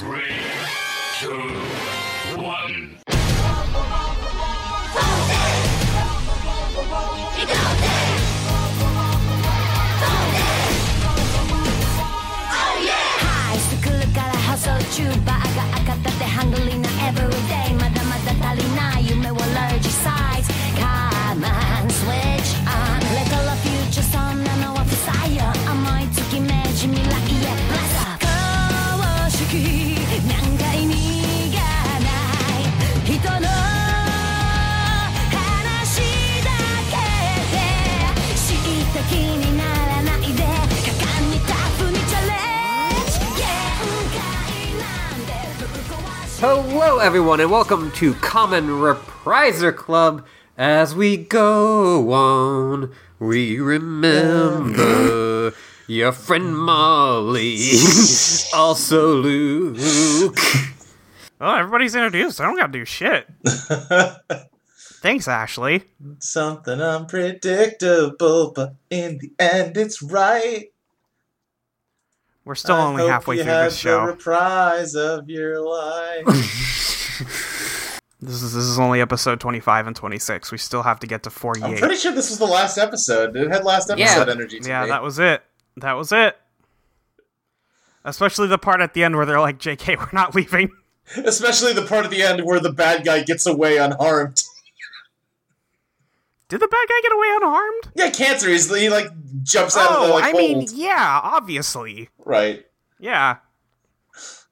Three, two, Hello, everyone, and welcome to Common Repriser Club. As we go on, we remember your friend Molly, also Luke. Oh, everybody's introduced. I don't gotta do shit. Thanks, Ashley. Something unpredictable, but in the end, it's right. We're still I only hope halfway you through had this show. The reprise of your life. This is this is only episode 25 and 26. We still have to get to I'm pretty sure this was the last episode. It had last episode Yeah. energy to yeah, me. that was it. That was it. Especially the part at the end where they're like, "JK, we're not leaving." Especially the part at the end where the bad guy gets away unharmed. Did the bad guy get away unharmed? yeah, cancer. He's, he like jumps out of Oh, the like I mean, yeah, obviously. Right. Yeah.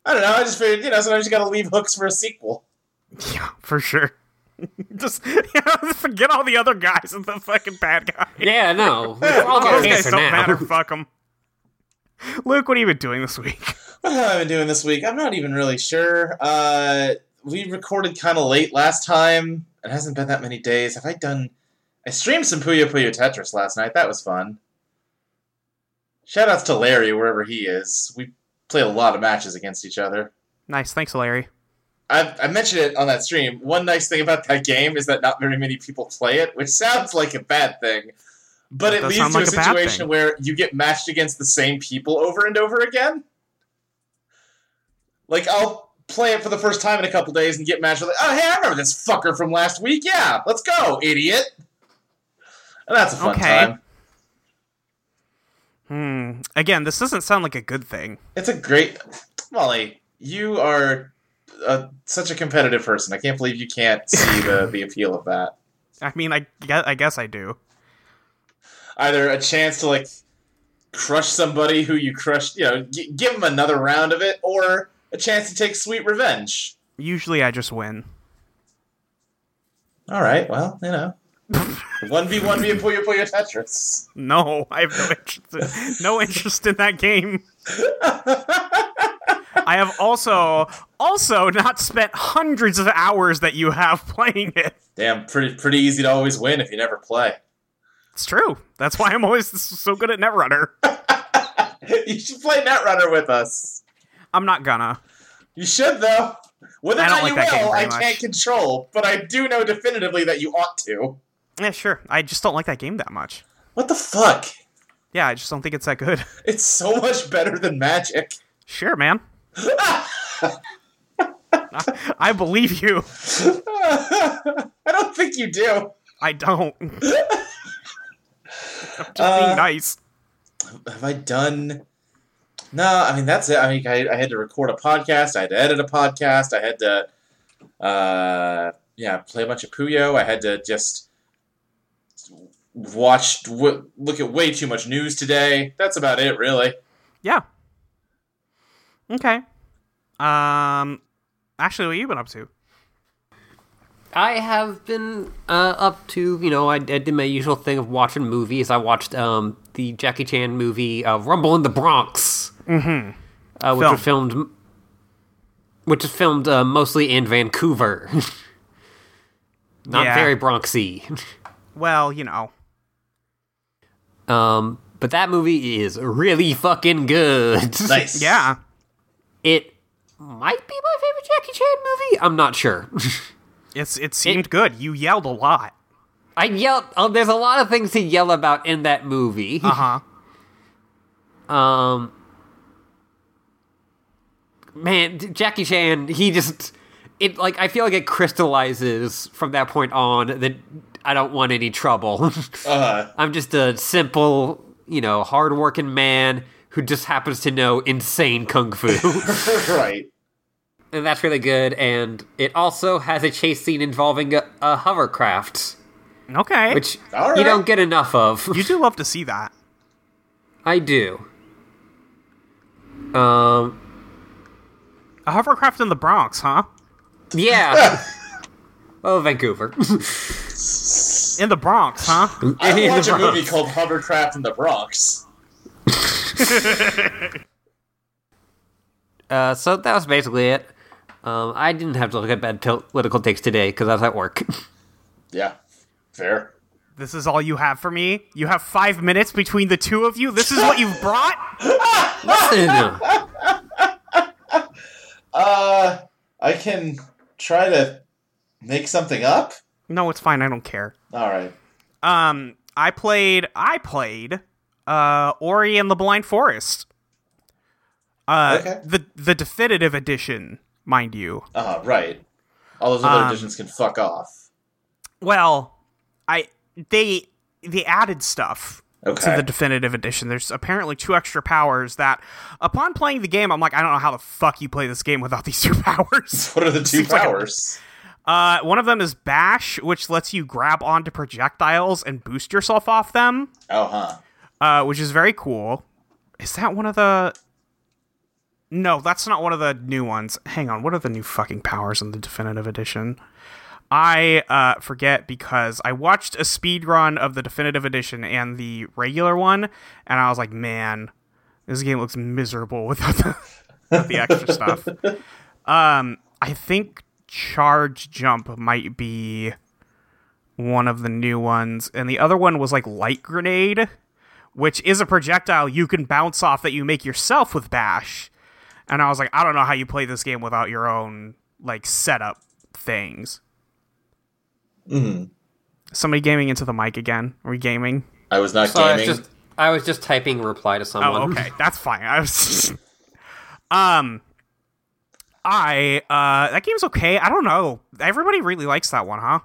I don't know. I just figured, you know, sometimes you gotta leave hooks for a sequel. Yeah, for sure. Just you know, forget all the other guys and the fucking bad guy. Yeah, no. All Those guys don't now. matter. Fuck them. Luke, what have you been doing this week? What have I been doing this week? I'm not even really sure. Uh, we recorded kind of late last time. It hasn't been that many days. Have I done? I streamed some Puyo Puyo Tetris last night. That was fun. Shoutouts to Larry wherever he is. We play a lot of matches against each other. Nice, thanks, Larry. I, I mentioned it on that stream. One nice thing about that game is that not very many people play it, which sounds like a bad thing. But That it leads to like a a situation thing. where you get matched against the same people over and over again. Like, I'll play it for the first time in a couple days and get matched with, like, oh, hey, I remember this fucker from last week. Yeah, let's go, idiot. And that's a fun Okay. time. Hmm. Again, this doesn't sound like a good thing. It's a great. Molly, you are uh, such a competitive person. I can't believe you can't see the, the appeal of that. I mean, I guess, I guess I do. either a chance to like crush somebody who you crushed, you know, g- give them another round of it, or a chance to take sweet revenge. Usually, I just win. All right, well, you know, one v one v and Puyo Puyo Tetris. No, I have no interest. no interest in that game. I have also also not spent hundreds of hours that you have playing it. Damn, pretty pretty easy to always win if you never play. It's true. That's why I'm always so good at Netrunner. you should play Netrunner with us. I'm not gonna. You should though. Whether or don't like you will, I much. can't control, but I do know definitively that you ought to. Yeah, sure. I just don't like that game that much. What the fuck? Yeah, I just don't think it's that good. It's so much better than Magic. Sure, man. I believe you. I don't think you do. I don't. I'm just Uh, being nice. have I done? No, I mean that's it. I mean, I, I had to record a podcast. I had to edit a podcast. I had to, uh, yeah, play a bunch of Puyo. I had to just watch, w- look at way too much news today. That's about it, really. Yeah. Okay. Um, Ashley, what you been up to? I have been uh, up to, you know, I, I did my usual thing of watching movies. I watched um, the Jackie Chan movie uh, Rumble in the Bronx, mm-hmm. uh, which Film. was filmed, which is filmed uh, mostly in Vancouver, not Yeah. very Bronxy. Well, you know. Um, but that movie is really fucking good. Nice. Yeah. it might be my favorite Jackie Chan movie. I'm not sure. It's it seemed good. You yelled a lot. I yelled. Oh, there's a lot of things to yell about in that movie. Uh huh. Um, man, Jackie Chan, he just it like I feel like it crystallizes from that point on that I don't want any trouble. Uh, I'm just a simple, you know, hardworking man who just happens to know insane kung fu. right. and that's really good. And it also has a chase scene involving a, a hovercraft, Okay. which All you don't get enough of. you do love to see that. I do. Um, A hovercraft in the Bronx, huh? yeah. oh, Vancouver. In the Bronx, huh? I In watch a movie called Hovercraft in the Bronx. Uh, so that was basically it. Um, I didn't have to look at bad pol- political takes today because I was at work. Yeah. Fair. This is all you have for me? You have five minutes between the two of you? This is what you've brought? Listen, Uh, I can try to make something up. No, it's fine. I don't care. All right. Um, I played. I played. Uh, Ori and the Blind Forest. Uh, Okay. the the definitive edition, mind you. Uh, right. All those other Um, editions can fuck off. Well, I they they added stuff to the definitive edition. There's apparently two extra powers that, upon playing the game, I'm like, I don't know how the fuck you play this game without these two powers. What are the two Seems powers? Uh, one of them is Bash, which lets you grab onto projectiles and boost yourself off them, oh, huh. uh, which is very cool. Is that one of the? No, that's not one of the new ones. Hang on, what are the new fucking powers in the definitive edition? I uh, forget because I watched a speed run of the definitive edition and the regular one, and I was like, man, this game looks miserable without the, without the extra stuff. Um, I think charge jump might be one of the new ones, and the other one was like light grenade, which is a projectile you can bounce off that you make yourself with bash. And I was like, I don't know how you play this game without your own like setup things. Mhm. Somebody gaming into the mic again. Are we gaming? I was not so I was gaming. just I was just typing reply to someone. Oh, okay, that's fine. I was, um, I uh, that game's okay. I don't know. Everybody really likes that one, huh?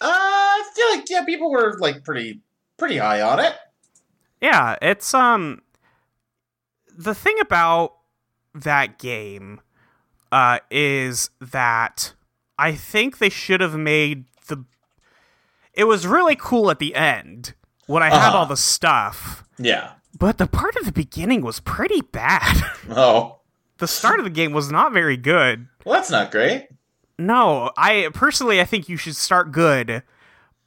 Uh, I feel like yeah, people were like pretty pretty high on it. Yeah, it's um the thing about that game uh is that I think they should have made the it was really cool at the end when I had Uh-huh. all the stuff, Yeah. but the part of the beginning was pretty bad. Oh, the start of the game was not very good. well, that's not great. No, I personally I think you should start good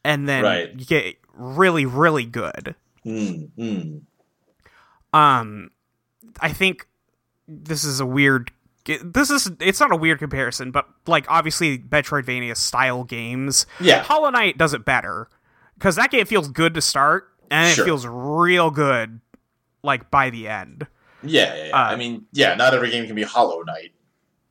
and then Right. get really really good. Hmm. Hmm. Um, I think this is a weird. This is it's not a weird comparison, but like obviously Metroidvania style games, Yeah. Hollow Knight does it better because that game feels good to start and Sure. it feels real good like by the end. Yeah, yeah, yeah. Uh, I mean, yeah, not every game can be Hollow Knight.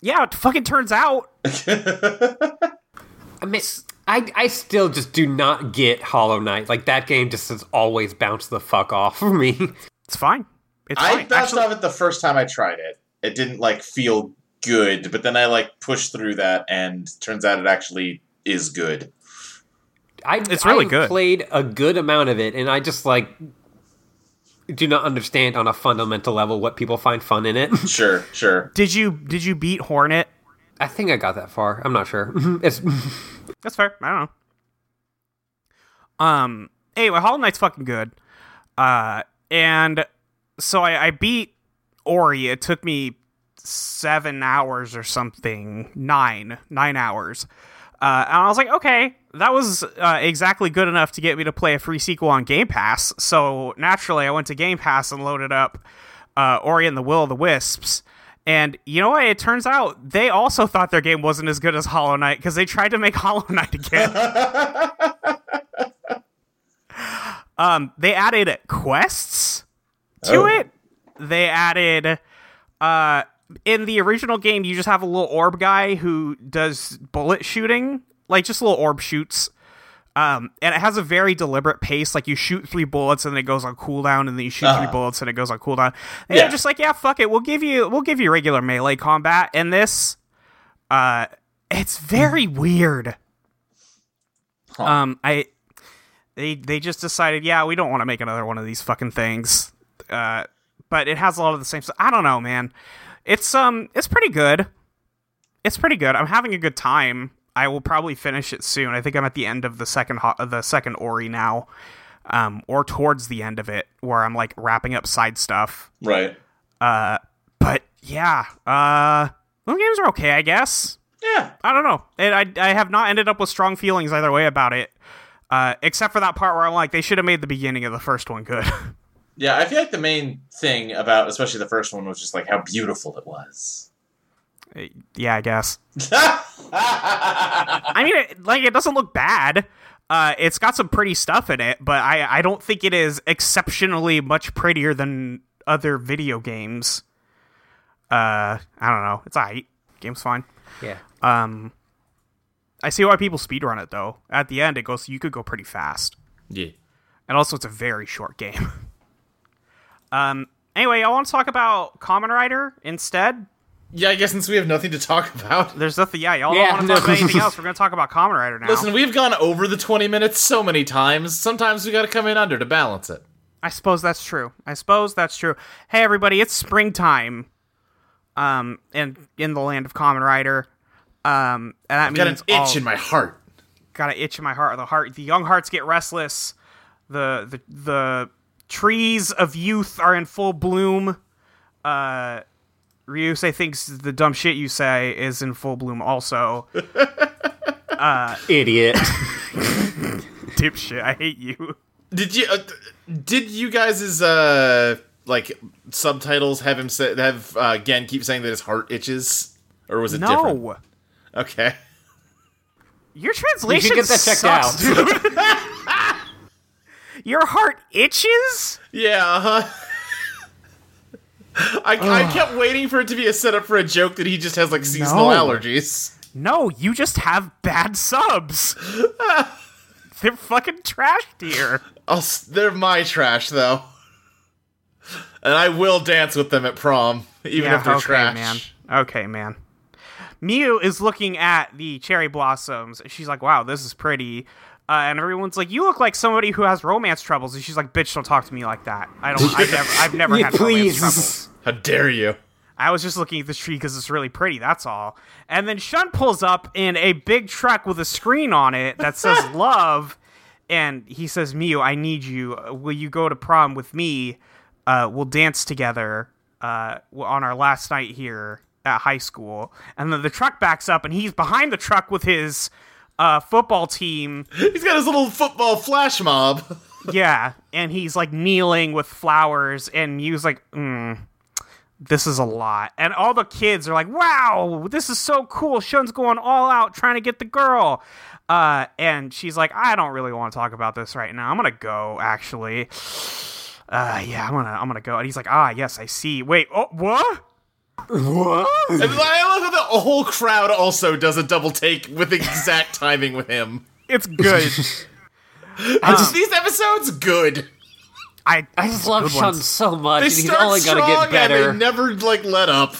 Yeah, it fucking turns out. I mean, I I still just do not get Hollow Knight. Like that game just has always bounced the fuck off for me. It's fine. It's I fine. bounced Actually, off it the first time I tried it. It didn't like feel good, but then I like pushed through that, and turns out it actually is good. I It's really I've good. Played a good amount of it, and I just like do not understand on a fundamental level what people find fun in it. Sure, sure. did you did you beat Hornet? I think I got that far. I'm not sure. it's That's fair. I don't know. Um. Anyway, Hollow Knight's fucking good. Uh, and so I, I beat Ori. It took me seven hours or something. Nine, nine hours. Uh, and I was like, okay, that was uh, exactly good enough to get me to play a free sequel on Game Pass. So naturally, I went to Game Pass and loaded up uh, Ori and the Will of the Wisps. And you know what? It turns out they also thought their game wasn't as good as Hollow Knight because they tried to make Hollow Knight again. um, they added quests to Oh. it. They added uh in the original game you just have a little orb guy who does bullet shooting, like just little orb shoots. Um, and it has a very deliberate pace. Like you shoot three bullets and then it goes on cooldown, and then you shoot three Uh-huh. bullets and it goes on cooldown. And Yeah. just like, yeah, fuck it, we'll give you we'll give you regular melee combat. And this, uh, it's very weird. Huh. Um, I they they just decided, yeah, we don't want to make another one of these fucking things. Uh, but it has a lot of the same stuff. I don't know, man. It's um, it's pretty good. It's pretty good. I'm having a good time. I will probably finish it soon. I think I'm at the end of the second ho- the second Ori now, um, or towards the end of it, where I'm like wrapping up side stuff. Right. Uh, but yeah, uh, those games are okay, I guess. Yeah. I don't know. And I I have not ended up with strong feelings either way about it. Uh, except for that part where I'm like, they should have made the beginning of the first one good. Yeah, I feel like the main thing about especially the first one was just like how beautiful it was. Yeah, I guess. I mean, it, like it doesn't look bad. Uh, it's got some pretty stuff in it, but I I don't think it is exceptionally much prettier than other video games. Uh, I don't know. It's alright. Game's fine. Yeah. Um, I see why people speedrun it though. At the end, it goes. You could go pretty fast. Yeah. and also it's a very short game. um. Anyway, I want to talk about Kamen Rider instead. Yeah, I guess since we have nothing to talk about. There's nothing. Yeah, y'all Yeah, don't want to talk about anything else. We're going to talk about Kamen Rider now. Listen, we've gone over the 20 minutes so many times. Sometimes we gotta come in under to balance it. I suppose that's true. I suppose that's true. Hey, everybody, it's springtime. Um, in in the land of Kamen Rider. Um, and that I've got an itch all- in my heart. got an itch in my heart. The heart, the young hearts get restless. The the the trees of youth are in full bloom. Uh, Ryusei thinks the dumb shit you say is in full bloom also. Idiot. Dipshit, I hate you. Did you uh, did you guys' uh like subtitles have him say have uh, Gen keep saying that his heart itches or was it different? No, Okay. your translation get that checked sucks, out. dude. your heart itches. Yeah. Uh-huh. I, I kept waiting for it to be a setup for a joke that he just has like seasonal No. allergies. No, you just have bad subs. They're fucking trash, dear. I'll, they're my trash though, and I will dance with them at prom, even if they're okay, trash. man. Okay, man. Mew is looking at the cherry blossoms. She's like, "Wow, this is pretty." Uh, and everyone's like, "You look like somebody who has romance troubles." And she's like, "Bitch, don't talk to me like that. I don't. I've never. I've never Yeah, had romance please. troubles. How dare you? I was just looking at this tree because it's really pretty. That's all." And then Shun pulls up in a big truck with a screen on it that says "Love," and he says, "Mew, I need you. Will you go to prom with me? Uh, we'll dance together uh, on our last night here at high school." And then the truck backs up, and he's behind the truck with his uh, football team. He's got his little football flash mob. Yeah, and he's like kneeling with flowers, and Mew's like, mm, "This is a lot." And all the kids are like, "Wow, this is so cool!" Shun's going all out trying to get the girl. Uh, and she's like, "I don't really want to talk about this right now. I'm gonna go, actually." Uh, yeah, I'm gonna, I'm gonna go. And he's like, "Ah, yes, I see. Wait, oh, what?" What? And I love how the whole crowd also does a double take with exact timing with him. It's good. I um, just these episodes good. I, I just love Shun ones. so much, They and he's start only gonna strong get better. and they never like let up.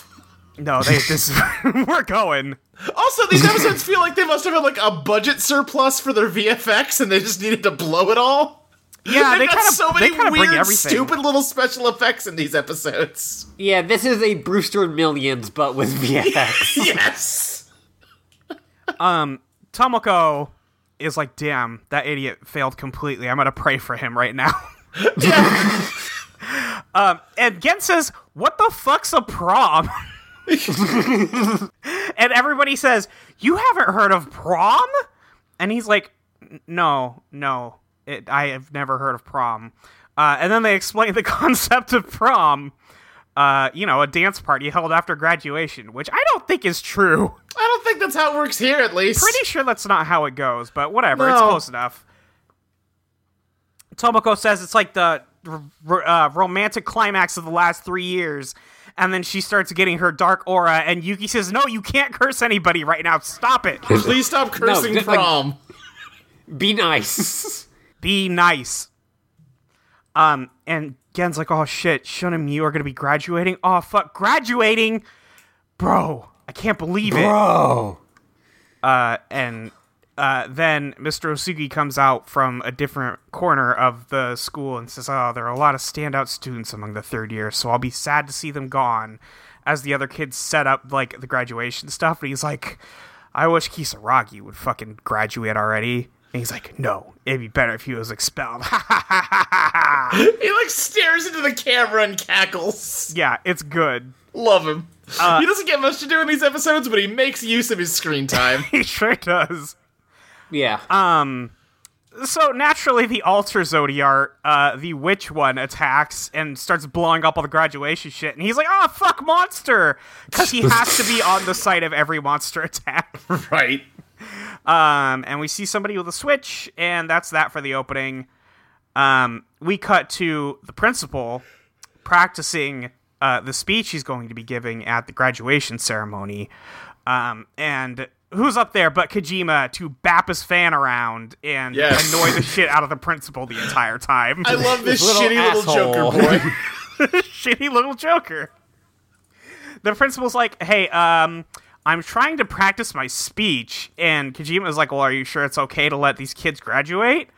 no, they, this, we're going. Also, these episodes feel like they must have had like a budget surplus for their VFX, and they just needed to blow it all. Yeah, They've they got kind of, so they many kind of weird, everything. stupid little special effects in these episodes. Yeah, this is a Brewster Millions, but with VFX. Yes. Um, Tomoko is like, damn, that idiot failed completely. I'm gonna pray for him right now. um, and Gen says, "What the fuck's a prom?" and everybody says, "You haven't heard of prom?" And he's like, "No, no, it, I have never heard of prom." Uh, and then they explain the concept of prom. Uh, you know, a dance party held after graduation, which I don't think is true. I don't think that's how it works here, at least. Pretty sure that's not how it goes, but whatever. It's close enough. Tomoko says it's like the r- uh, romantic climax of the last three years. And then she starts getting her dark aura, and Yuki says, No, you can't curse anybody right now. Stop it. Please stop cursing just, like- prom. Be nice. Be nice. Um, and Gen's like, oh shit, Shun and Mew are gonna be graduating. Oh fuck, graduating, bro! I can't believe it. Bro. Uh, and uh, then Mr. Osugi comes out from a different corner of the school and says, "Oh, there are a lot of standout students among the third year, so I'll be sad to see them gone." As the other kids set up like the graduation stuff, and he's like, "I wish Kisaragi would fucking graduate already." And he's like, "No, it'd be better if he was expelled." He like stares into the camera and cackles. yeah, it's good. Love him. Uh, he doesn't get much to do in these episodes, but he makes use of his screen time. He sure does. Yeah. Um. So naturally, the alter Zodiart, uh, the witch one, attacks and starts blowing up all the graduation shit. And he's like, "Oh fuck, monster!" Because he has to be on the site of every monster attack. right. Um, and we see somebody with a switch, and that's that for the opening. Um, we cut to the principal practicing uh, the speech he's going to be giving at the graduation ceremony. Um, and who's up there but Kojima to bap his fan around and Yes. annoy the shit out of the principal the entire time. I love this Little shitty little asshole. Joker boy. shitty little Joker. The principal's like, "Hey, um, I'm trying to practice my speech," and Kojima's like, "Well, are you sure it's okay to let these kids graduate?"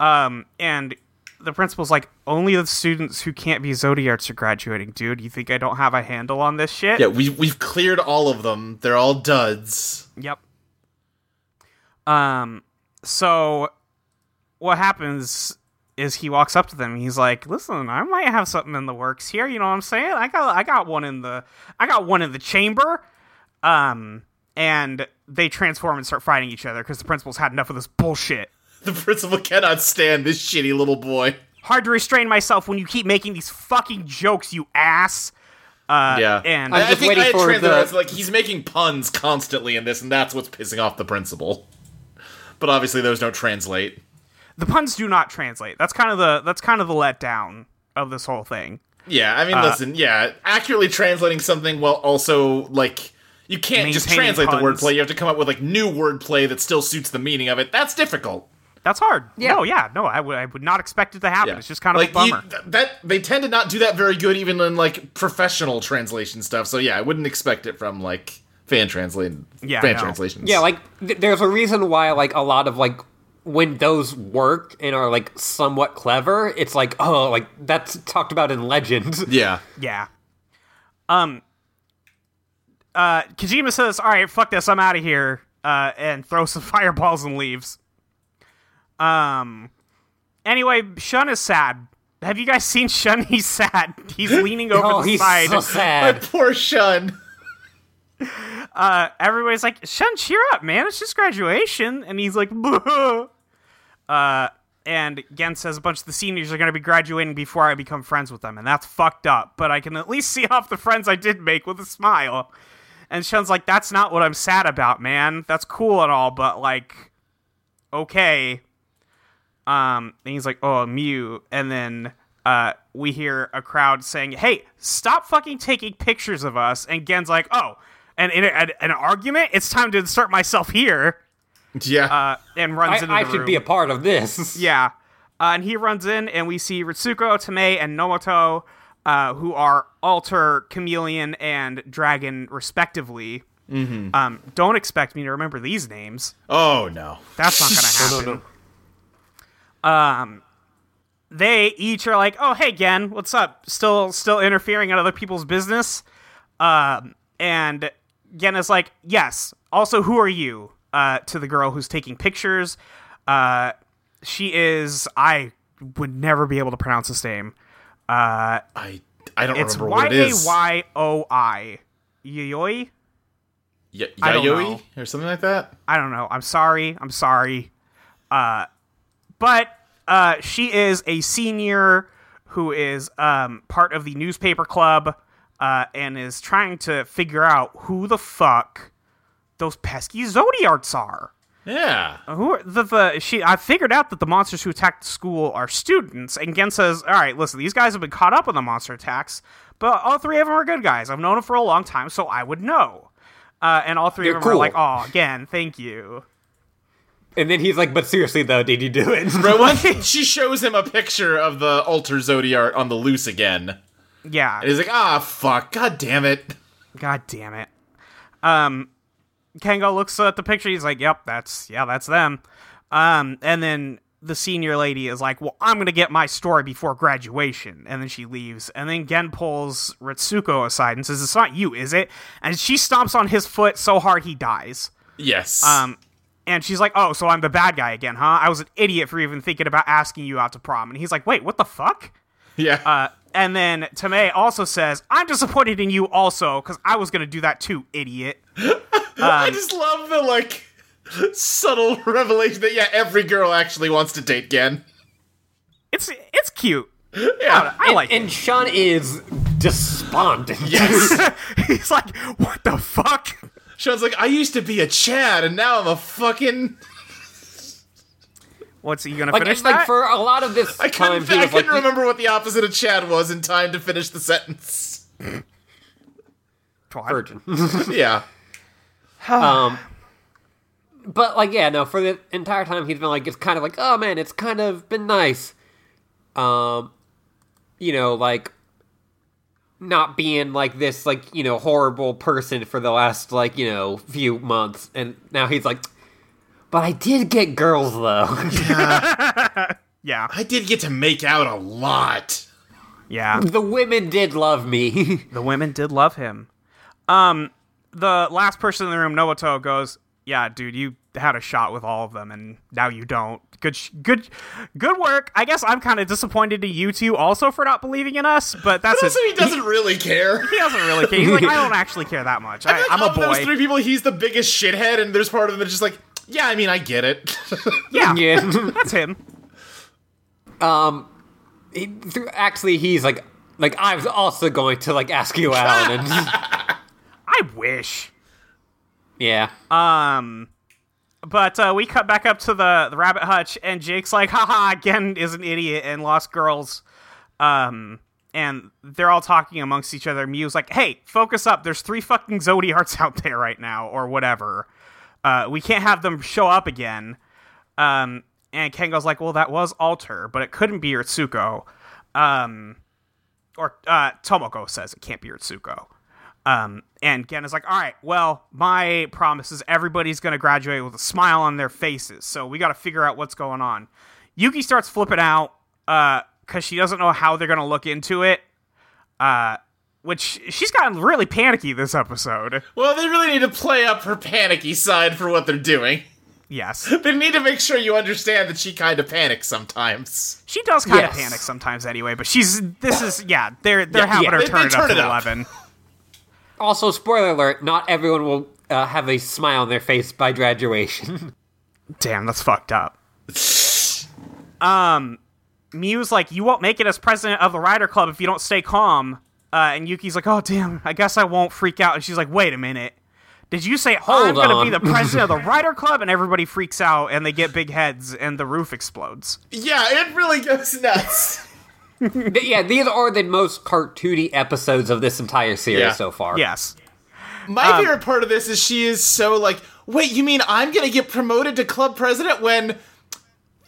Um, and the principal's like, "Only the students who can't be Zodiarts are graduating, dude. You think I don't have a handle on this shit?" yeah, we we've cleared all of them. They're all duds. Yep. Um, so what happens is he walks up to them. He's like, "Listen, I might have something in the works here. You know what I'm saying? I got, I got one in the, I got one in the chamber." Um, and they transform and start fighting each other because the principal's had enough of this bullshit. The principal cannot stand this shitty little boy. Hard to restrain myself when you keep making these fucking jokes, you ass. Uh, Yeah, and I'm I, I just think waiting I for translated the- as, like he's making puns constantly in this, and that's what's pissing off the principal. But obviously, those don't translate. the puns do not translate. That's kind of the that's kind of the letdown of this whole thing. Yeah, I mean, Uh, listen, yeah, accurately translating something while also like you can't just Maintaining translate the wordplay. You have to come up with like new wordplay that still suits the meaning of it. That's difficult. That's hard. Yeah. No, yeah, no, I would I would not expect it to happen. Yeah. It's just kind of like a bummer. you- th- that they tend to not do that very good, even in like professional translation stuff. So yeah, I wouldn't expect it from like fan translation. Yeah, fan no. translations. Yeah, like th- there's a reason why like a lot of like when those work and are like somewhat clever, it's like oh like that's talked about in legend. yeah. yeah. Um. Uh, Kojima says, "All right, fuck this, I'm out of here," uh, and throws some fireballs and leaves. Um. Anyway, Shun is sad. Have you guys seen Shun? He's sad. He's leaning over oh, the he's side. so sad. My sad. poor Shun. uh, everybody's like, Shun, cheer up, man. It's just graduation. And he's like, "Buh." uh, and Gen says a bunch of the seniors are going to be graduating before I become friends with them. And that's fucked up. But I can at least see off the friends I did make with a smile. And Shun's like, that's not what I'm sad about, man. That's cool and all, but like, okay. Um, and he's like, oh, Mew. And then uh, we hear a crowd saying, hey, stop fucking taking pictures of us. And Gen's like, oh, and in a, an, an argument, it's time to insert myself here. Yeah. Uh, and runs I, into I the should room. be a part of this. Yeah. Uh, and he runs in, and we see Ritsuko, Tamei, and Nomoto, uh, who are Alter, Chameleon, and Dragon, respectively. Mm-hmm. Um, don't expect me to remember these names. oh no. That's not going to happen. Um, they each are like, "Oh, hey, Gen, what's up? Still, still interfering in other people's business." Um, and Gen is like, "Yes. Also, who are you?" Uh, to the girl who's taking pictures. Uh, she is. I would never be able to pronounce this name. Uh, I I don't it's remember what it is. Y O I. Yayoi. Y- I don't Yayoi or something like that. I don't know. I'm sorry. I'm sorry. Uh, but uh, she is a senior who is um, part of the newspaper club uh, and is trying to figure out who the fuck those pesky Zodiarts are. Yeah. Who are the, the she? I figured out that the monsters who attacked the school are students. And Gen says, "All right, listen, these guys have been caught up in the monster attacks, but all three of them are good guys. I've known them for a long time, so I would know." Uh, and all 3 They're of them are like, "Oh, again, thank you." And then he's like, "But seriously though, did you do it?" Right when she shows him a picture of the alter Zodiart on the loose again. Yeah. And he's like, ah, fuck, god damn it. God damn it. Um, Kengo looks at the picture. He's like, "Yep, that's yeah, that's them." Um, and then the senior lady is like, "Well, I'm gonna get my story before graduation," and then she leaves. And then Gen pulls Ritsuko aside and says, "It's not you, is it?" And she stomps on his foot so hard he dies. Yes. Um, and she's like, "Oh, so I'm the bad guy again, huh? I was an idiot for even thinking about asking you out to prom." And he's like, "Wait, what the fuck?" yeah. Uh, and then Tomei also says, "I'm disappointed in you also because I was gonna do that too, idiot." I just love the, like, subtle revelation that, yeah, every girl actually wants to date Gen. It's it's cute. Yeah. I like and Shun is despondent. Yes. He's like, "What the fuck?" Shun's like, I used to be a Chad, and now I'm a fucking. What's he gonna like, finish like for a lot of this I time, couldn't, he I was like, couldn't remember what the opposite of Chad was in time to finish the sentence. Virgin. Yeah. Um, but like, yeah, no. For the entire time, he's been like, it's kind of like, oh man, it's kind of been nice. Um, you know, like not being like this, like you know, horrible person for the last like you know few months, and now he's like, but I did get girls though. Yeah, I did get to make out a lot. yeah. the women did love me. The women did love him. Um, the last person in the room, Nobuto, goes, "Yeah, dude, you had a shot with all of them, and now you don't. Good, sh- good, good work. I guess I'm kind of disappointed to you two also for not believing in us, but that's Also, it. he doesn't really care. He doesn't really care. He's like, I don't actually care that much. I, Like, I'm a of those boy. three people, he's the biggest shithead, and there's part of him that's just like, yeah, I mean, I get it. Yeah, yeah. that's him. um, he, through, actually, he's like, like I was also going to like ask you out, and I wish. yeah. Um, but uh, we cut back up to the the rabbit hutch, and Jake's like, "Haha, again is an idiot and lost girls." Um, and they're all talking amongst each other. Mew's like, "Hey, focus up. There's three fucking Zodiarts out there right now, or whatever. Uh, we can't have them show up again." Um, and Kengo's like, "Well, that was Alter, but it couldn't be Ritsuko." Um, or uh, Tomoko says it can't be Ritsuko. Um, and Gen is like, all right, well, my promise is everybody's going to graduate with a smile on their faces. So we got to figure out what's going on. Yuki starts flipping out because she doesn't know how they're going to look into it. Uh, which she's gotten really panicky this episode. well, they really need to play up her panicky side for what they're doing. Yes. They need to make sure you understand that she kind of panics sometimes. She does kind of Yes. panic sometimes anyway, but she's, this is, yeah, they're, they're Yeah, having yeah, her they- turn they it up turn to it up. 11. Also, spoiler alert: not everyone will uh, have a smile on their face by graduation. Damn, that's fucked up. um, Mew's like, you won't make it as president of the Rider Club if you don't stay calm. Uh, and Yuki's like, oh damn, I guess I won't freak out. And she's like, wait a minute. Did you say I'm gonna be the president of the Rider Club? And everybody freaks out and they get big heads and the roof explodes. Yeah, it really goes nuts. Th- yeah, these are the most cartoony episodes of this entire series Yeah. so far. Yes. My um, favorite part of this is she is so like, wait, you mean I'm gonna get promoted to club president when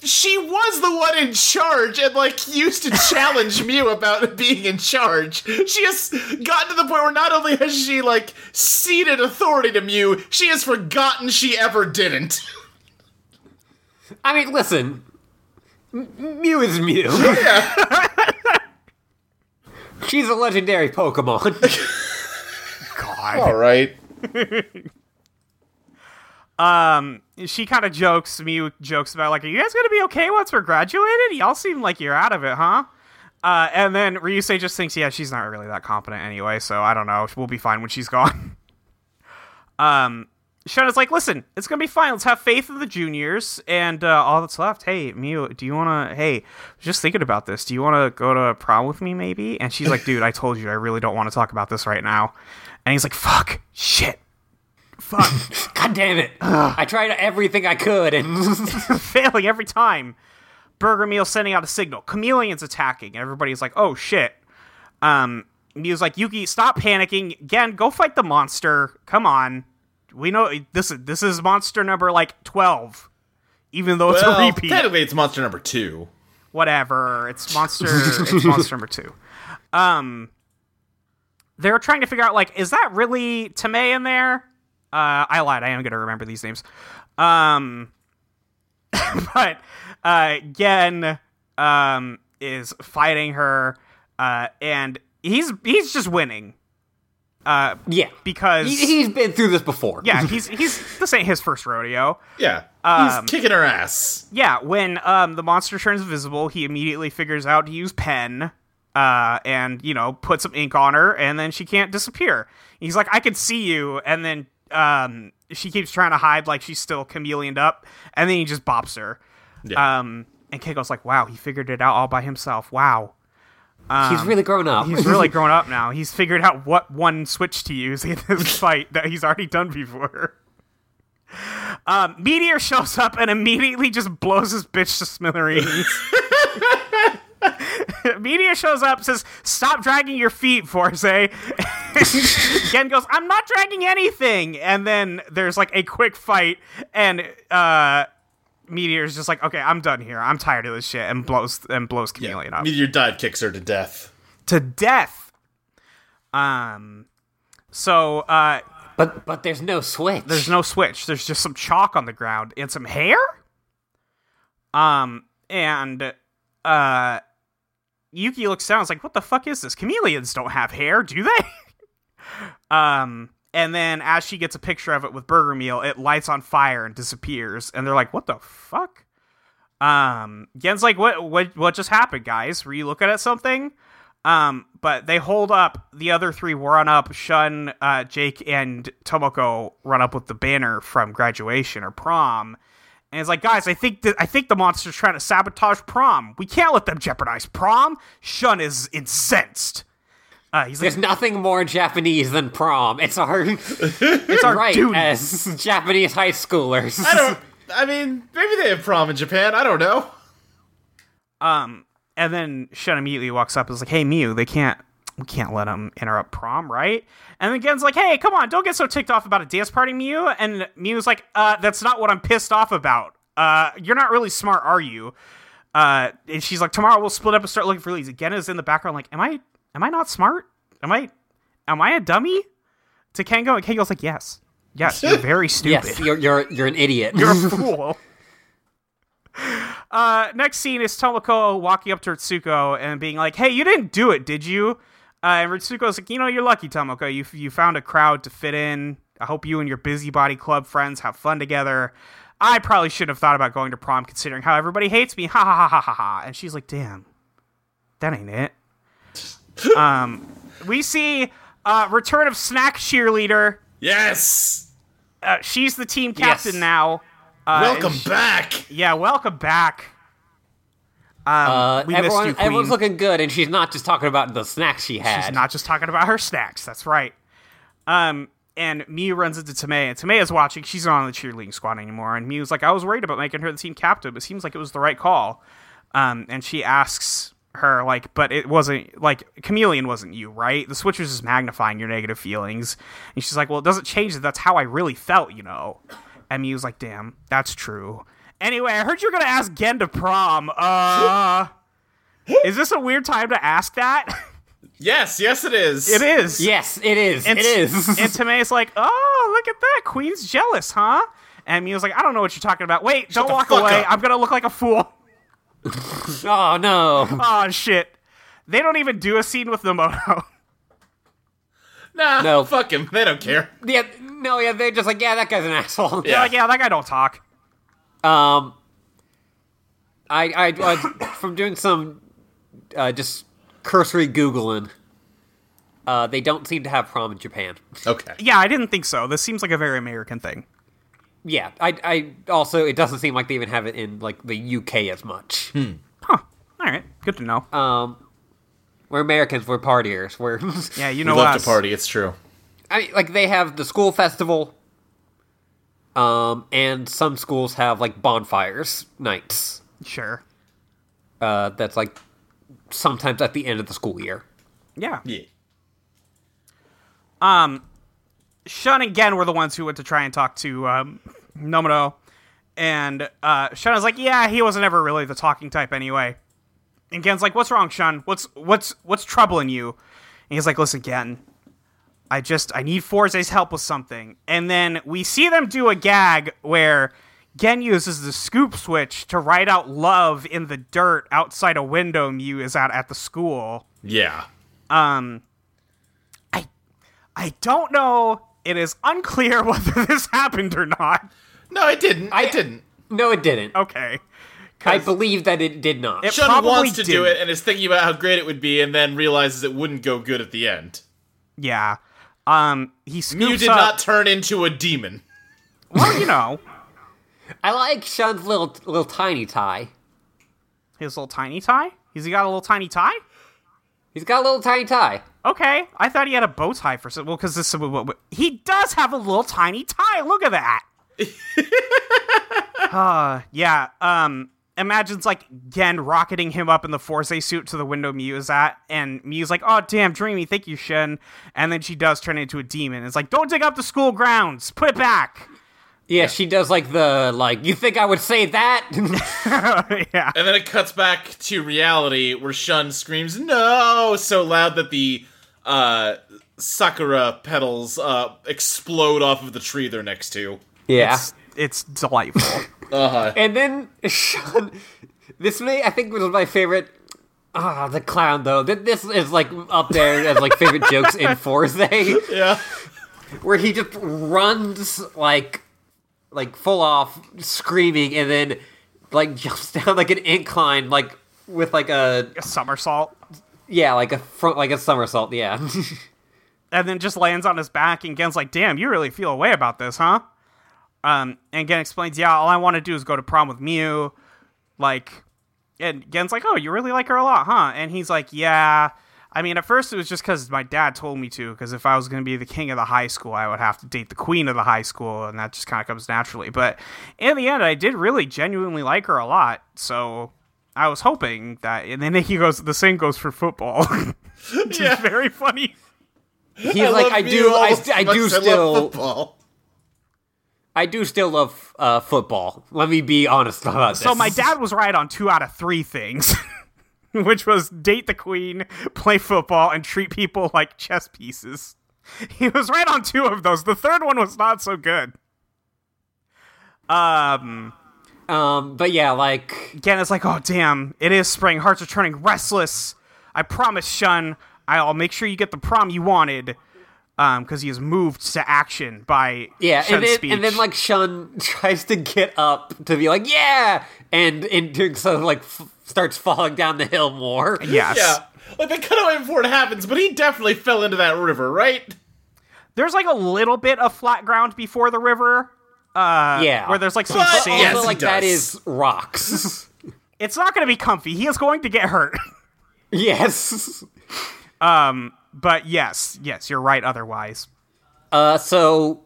she was the one in charge and like used to challenge Mew about being in charge. She has gotten to the point where not only has she like ceded authority to Mew, she has forgotten she ever didn't. I mean, listen, M- Mew is Mew. She's a legendary Pokemon. God. All right. Um, she kind of jokes. Mew jokes about like, "Are you guys gonna be okay once we're graduated? Y'all seem like you're out of it, huh?" Uh, and then Ryusei just thinks, "Yeah, she's not really that competent anyway, so I don't know. We'll be fine when she's gone." um, Shona's like, "Listen, it's gonna be fine. Let's have faith in the juniors and uh, all that's left. Hey, Mew, do you wanna? Hey, just thinking about this. Do you wanna go to prom with me, maybe?" And she's like, "Dude, I told you, I really don't want to talk about this right now." And he's like, "Fuck, shit." Fuck. God damn it! I tried everything I could, and failing every time. Burger Meal sending out a signal. Chameleon's attacking, everybody's like, "Oh shit!" Um, Mew's like, "Yuki, stop panicking. Again, go fight the monster. Come on, we know this is this is monster number like twelve. even though it's Well, a repeat. technically, it's monster number two. Whatever. It's monster. it's monster number two. Um, they're trying to figure out like, is that really Tomei in there? Uh, I lied. I am gonna remember these names. Um, but uh, Gen um is fighting her, uh, and he's he's just winning. Uh, Yeah, because he, he's been through this before. yeah, he's he's this ain't his first rodeo. Yeah, Um, he's kicking her ass. Yeah, when um the monster turns visible, he immediately figures out to use pen, uh, and you know put some ink on her, and then she can't disappear. He's like, "I can see you," and then um she keeps trying to hide like she's still chameleoned up, and then he just bops her. Yeah. Um, and Keiko's like, "Wow, he figured it out all by himself. Wow." He's really grown up. He's really grown up now. He's figured out what one switch to use in this fight that he's already done before. Um, Meteor shows up and immediately just blows his bitch to smithereens. Meteor shows up, says, "Stop dragging your feet, Fourze." Gen goes, "I'm not dragging anything." And then there's like a quick fight, and uh, Meteor's just like, "Okay, I'm done here. I'm tired of this shit," and blows and blows Chameleon up Meteor dive kicks her to death. to death. Um, so uh, but but there's no switch. there's no switch. There's just some chalk on the ground and some hair. Um, and uh, Yuki looks down. and is like, "What the fuck is this? Chameleons don't have hair, do they?" um, and then as she gets a picture of it with Burger Meal, it lights on fire and disappears. And they're like, "What the fuck?" Um, Gen's like, "What? What? What just happened, guys? Were you looking at something?" Um, but they hold up. The other three run up. Shun, uh, Jake, and Tomoko run up with the banner from graduation or prom. And it's like, guys, I think that I think the monster's trying to sabotage prom. We can't let them jeopardize prom. Shun is incensed. Uh, he's like, There's nothing more Japanese than prom. It's our it's our right duty. as Japanese high schoolers. I don't. I mean, maybe they have prom in Japan. I don't know. Um, and then Shun immediately walks up and is like, "Hey, Mew, they can't, we can't let them interrupt prom, right?" And then Gen's like, "Hey, come on, don't get so ticked off about a dance party, Mew." And Mew's like, "Uh, that's not what I'm pissed off about. Uh, you're not really smart, are you?" Uh, and she's like, "Tomorrow we'll split up and start looking for leads." Gen is in the background, like, "Am I, am I not smart? Am I, am I a dummy?" To Kengo, and Kengo's like, "Yes, yes, you're very stupid." yes, you're you're you're an idiot. You're a fool. Uh, next scene is Tomoko walking up to Ritsuko and being like, "Hey, you didn't do it, did you?" Uh, and Ritsuko's like, "You know, you're lucky, Tomoko. You you found a crowd to fit in. I hope you and your busybody club friends have fun together. I probably should have thought about going to prom, considering how everybody hates me. Ha ha ha ha ha ha." And she's like, "Damn, that ain't it." Um, we see uh, return of Snack Cheerleader. Yes. Uh, she's the team captain Yes. now. Uh, Welcome she- back. yeah, welcome back. Um, Uh, we missed everyone, you, Queen. everyone's looking good, and she's not just talking about the snacks she had. She's not just talking about her snacks. That's right. Um, and Mew runs into Tomei, and Tomei is watching. She's not on the cheerleading squad anymore. And Miu's like, I was worried about making her the team captain, but it seems like it was the right call. Um, and she asks her, like, but it wasn't, like, Chameleon wasn't you, right? The Switch was just magnifying your negative feelings. And she's like, well, it doesn't change that. That's how I really felt, you know? And was like, damn, that's true. Anyway, I heard you're going to ask Gen to prom. Uh, is this a weird time to ask that? Yes, yes, it is. it is. yes, it is. And, it is. and Tomei's like, oh, look at that. Queen's jealous, huh? And Mia's like, I don't know what you're talking about. Wait, don't walk away. up. I'm going to look like a fool. oh no. Oh, shit. They don't even do a scene with Nomoto. Nah, No. fuck him. They don't care. yeah, no, yeah, they're just like, yeah, that guy's an asshole. They're like, yeah, that guy don't talk. Um, I, I, I from doing some, uh, just cursory googling. Uh, they don't seem to have prom in Japan. Okay. Yeah, I didn't think so. This seems like a very American thing. Yeah, I, I also it doesn't seem like they even have it in like the UK as much. Huh. All right. Good to know. Um, we're Americans, we're partiers. We're yeah, you know, We know love us. to party. It's true. I mean, like they have the school festival. Um, and some schools have like bonfires nights. Sure. Uh, that's like sometimes at the end of the school year. Yeah. Yeah. Um, Shun and Gen were the ones who went to try and talk to um, And uh, Shun was like, yeah, he wasn't ever really the talking type anyway. And Gen's like, what's wrong, Shun? What's what's what's troubling you? And he's like, listen, Gen, I just I need Fourze's help with something. And then we see them do a gag where Gen uses the scoop switch to write out love in the dirt outside a window Mew is at at the school. Yeah. Um. I I don't know. It is unclear whether this happened or not. No, it didn't. I- it didn't. No, it didn't. Okay. I believe that it did not. It Shun wants to do didn't. it and is thinking about how great it would be, and then realizes it wouldn't go good at the end. Yeah. Um he scoops Mew did up. not turn into a demon. well, you know, I like Shun's little little tiny tie. his little tiny tie? He's got a little tiny tie? He's got a little tiny tie. Okay, I thought he had a bow tie for some. Well, because this he does have a little tiny tie. Look at that. uh, yeah. Um, imagines like Gen rocketing him up in the Fourze suit to the window Mew is at, and Mew's like, "Oh, damn, Dreamy, thank you, Shen." And then she does turn into a demon. It's like, "Don't dig up the school grounds. Put it back." Yeah, she does like the like. You think I would say that? yeah. And then it cuts back to reality where Shun screams "No!" so loud that the uh, sakura petals uh, explode off of the tree they're next to. yeah. It's, it's delightful. Uh huh. And then Shun, this may I think was my favorite. Ah, the clown though. Th- This is like up there as like favorite jokes in Fourze, Yeah. where he just runs like like full off screaming, and then like jumps down like an incline, like with like a a somersault. Yeah, like a front like a somersault. Yeah. and then just lands on his back and Gen's like, "Damn, you really feel a way about this, huh?" Um, and Gen explains, "Yeah, all I want to do is go to prom with Mew." Like, and Gen's like, "Oh, you really like her a lot, huh?" And he's like, "Yeah." I mean, at first it was just because my dad told me to. Because if I was going to be the king of the high school, I would have to date the queen of the high school, and that just kind of comes naturally. But in the end, I did really genuinely like her a lot. So I was hoping that. And then he goes, the same goes for football, which Yeah. is very funny. He's like, I do, I, st- I do still, football. I do still love uh, football. Let me be honest about this. So my dad was right on two out of three things, which was date the queen, play football, and treat people like chess pieces. He was right on two of those. The third one was not so good. Um, um, but yeah, like again, it's like, oh damn, it is spring. Hearts are turning restless. I promise, Shun, I'll make sure you get the prom you wanted. Um, because he is moved to action by Yeah, Shun's and then, speech. and then like Shun tries to get up to be like, yeah, and in doing so, like f- starts falling down the hill more. yes, Yeah. Like they cut away before it happens, but he definitely fell into that river, right? there's like a little bit of flat ground before the river. Uh, Yeah, where there's like some But But sand. Yes, also, like that is rocks. It's not going to be comfy. He is going to get hurt. yes. Um. but yes, yes, you're right. Otherwise, Uh, so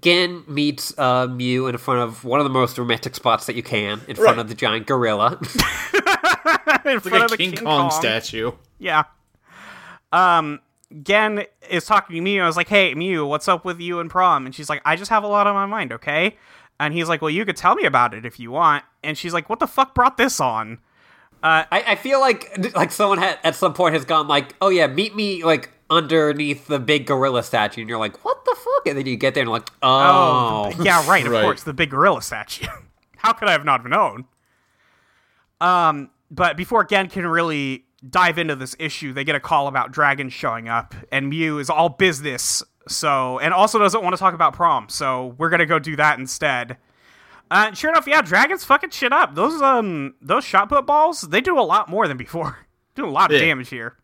Gen meets uh, Mew in front of one of the most romantic spots that you can, in front Right. of the giant gorilla. in It's front like of a the King, Kong, statue. Yeah. Um, Gen is talking to Mew. I was like, "Hey, Mew, what's up with you and prom?" And she's like, "I just have a lot on my mind, okay?" And he's like, "Well, you could tell me about it if you want." And she's like, "What the fuck brought this on?" I, I feel like like someone had at some point has gone like, oh yeah, meet me like underneath the big gorilla statue, and you're like, what the fuck? And then you get there and like, oh, yeah, right. Of Right. course, the big gorilla statue. How could I have not known? Um, but before Gen can really dive into this issue, they get a call about dragons showing up, and Mew is all business. So, and also doesn't want to talk about prom. So we're gonna go do that instead. Uh, sure enough, yeah, dragons fucking shit up. Those um, those shot put balls, they do a lot more than before. do a lot of Yeah. damage here.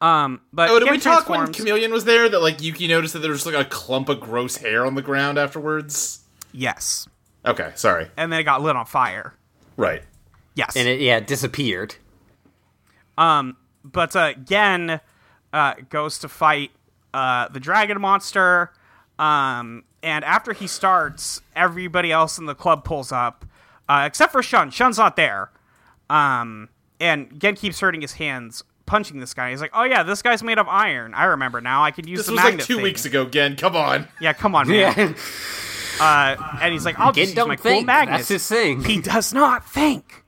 Um, but Oh, did Gen we talk when Chameleon was there that like Yuki noticed that there was like a clump of gross hair on the ground afterwards? Yes, Okay, sorry. and then it got lit on fire. Right. Yes, and it yeah disappeared. But uh, Gen uh, goes to fight uh, the dragon monster. Um, and after he starts, everybody else in the club pulls up, uh, except for Shun. Shun's not there. Um, and Gen keeps hurting his hands, punching this guy. He's like, "Oh yeah, this guy's made of iron. I remember now. I could use This the was like magnet two thing." weeks ago, Gen. Come on. Yeah, come on, man. Yeah, Uh, and he's like, "I'll Gen just use my don't cool think. magnets." That's his thing. He does not think.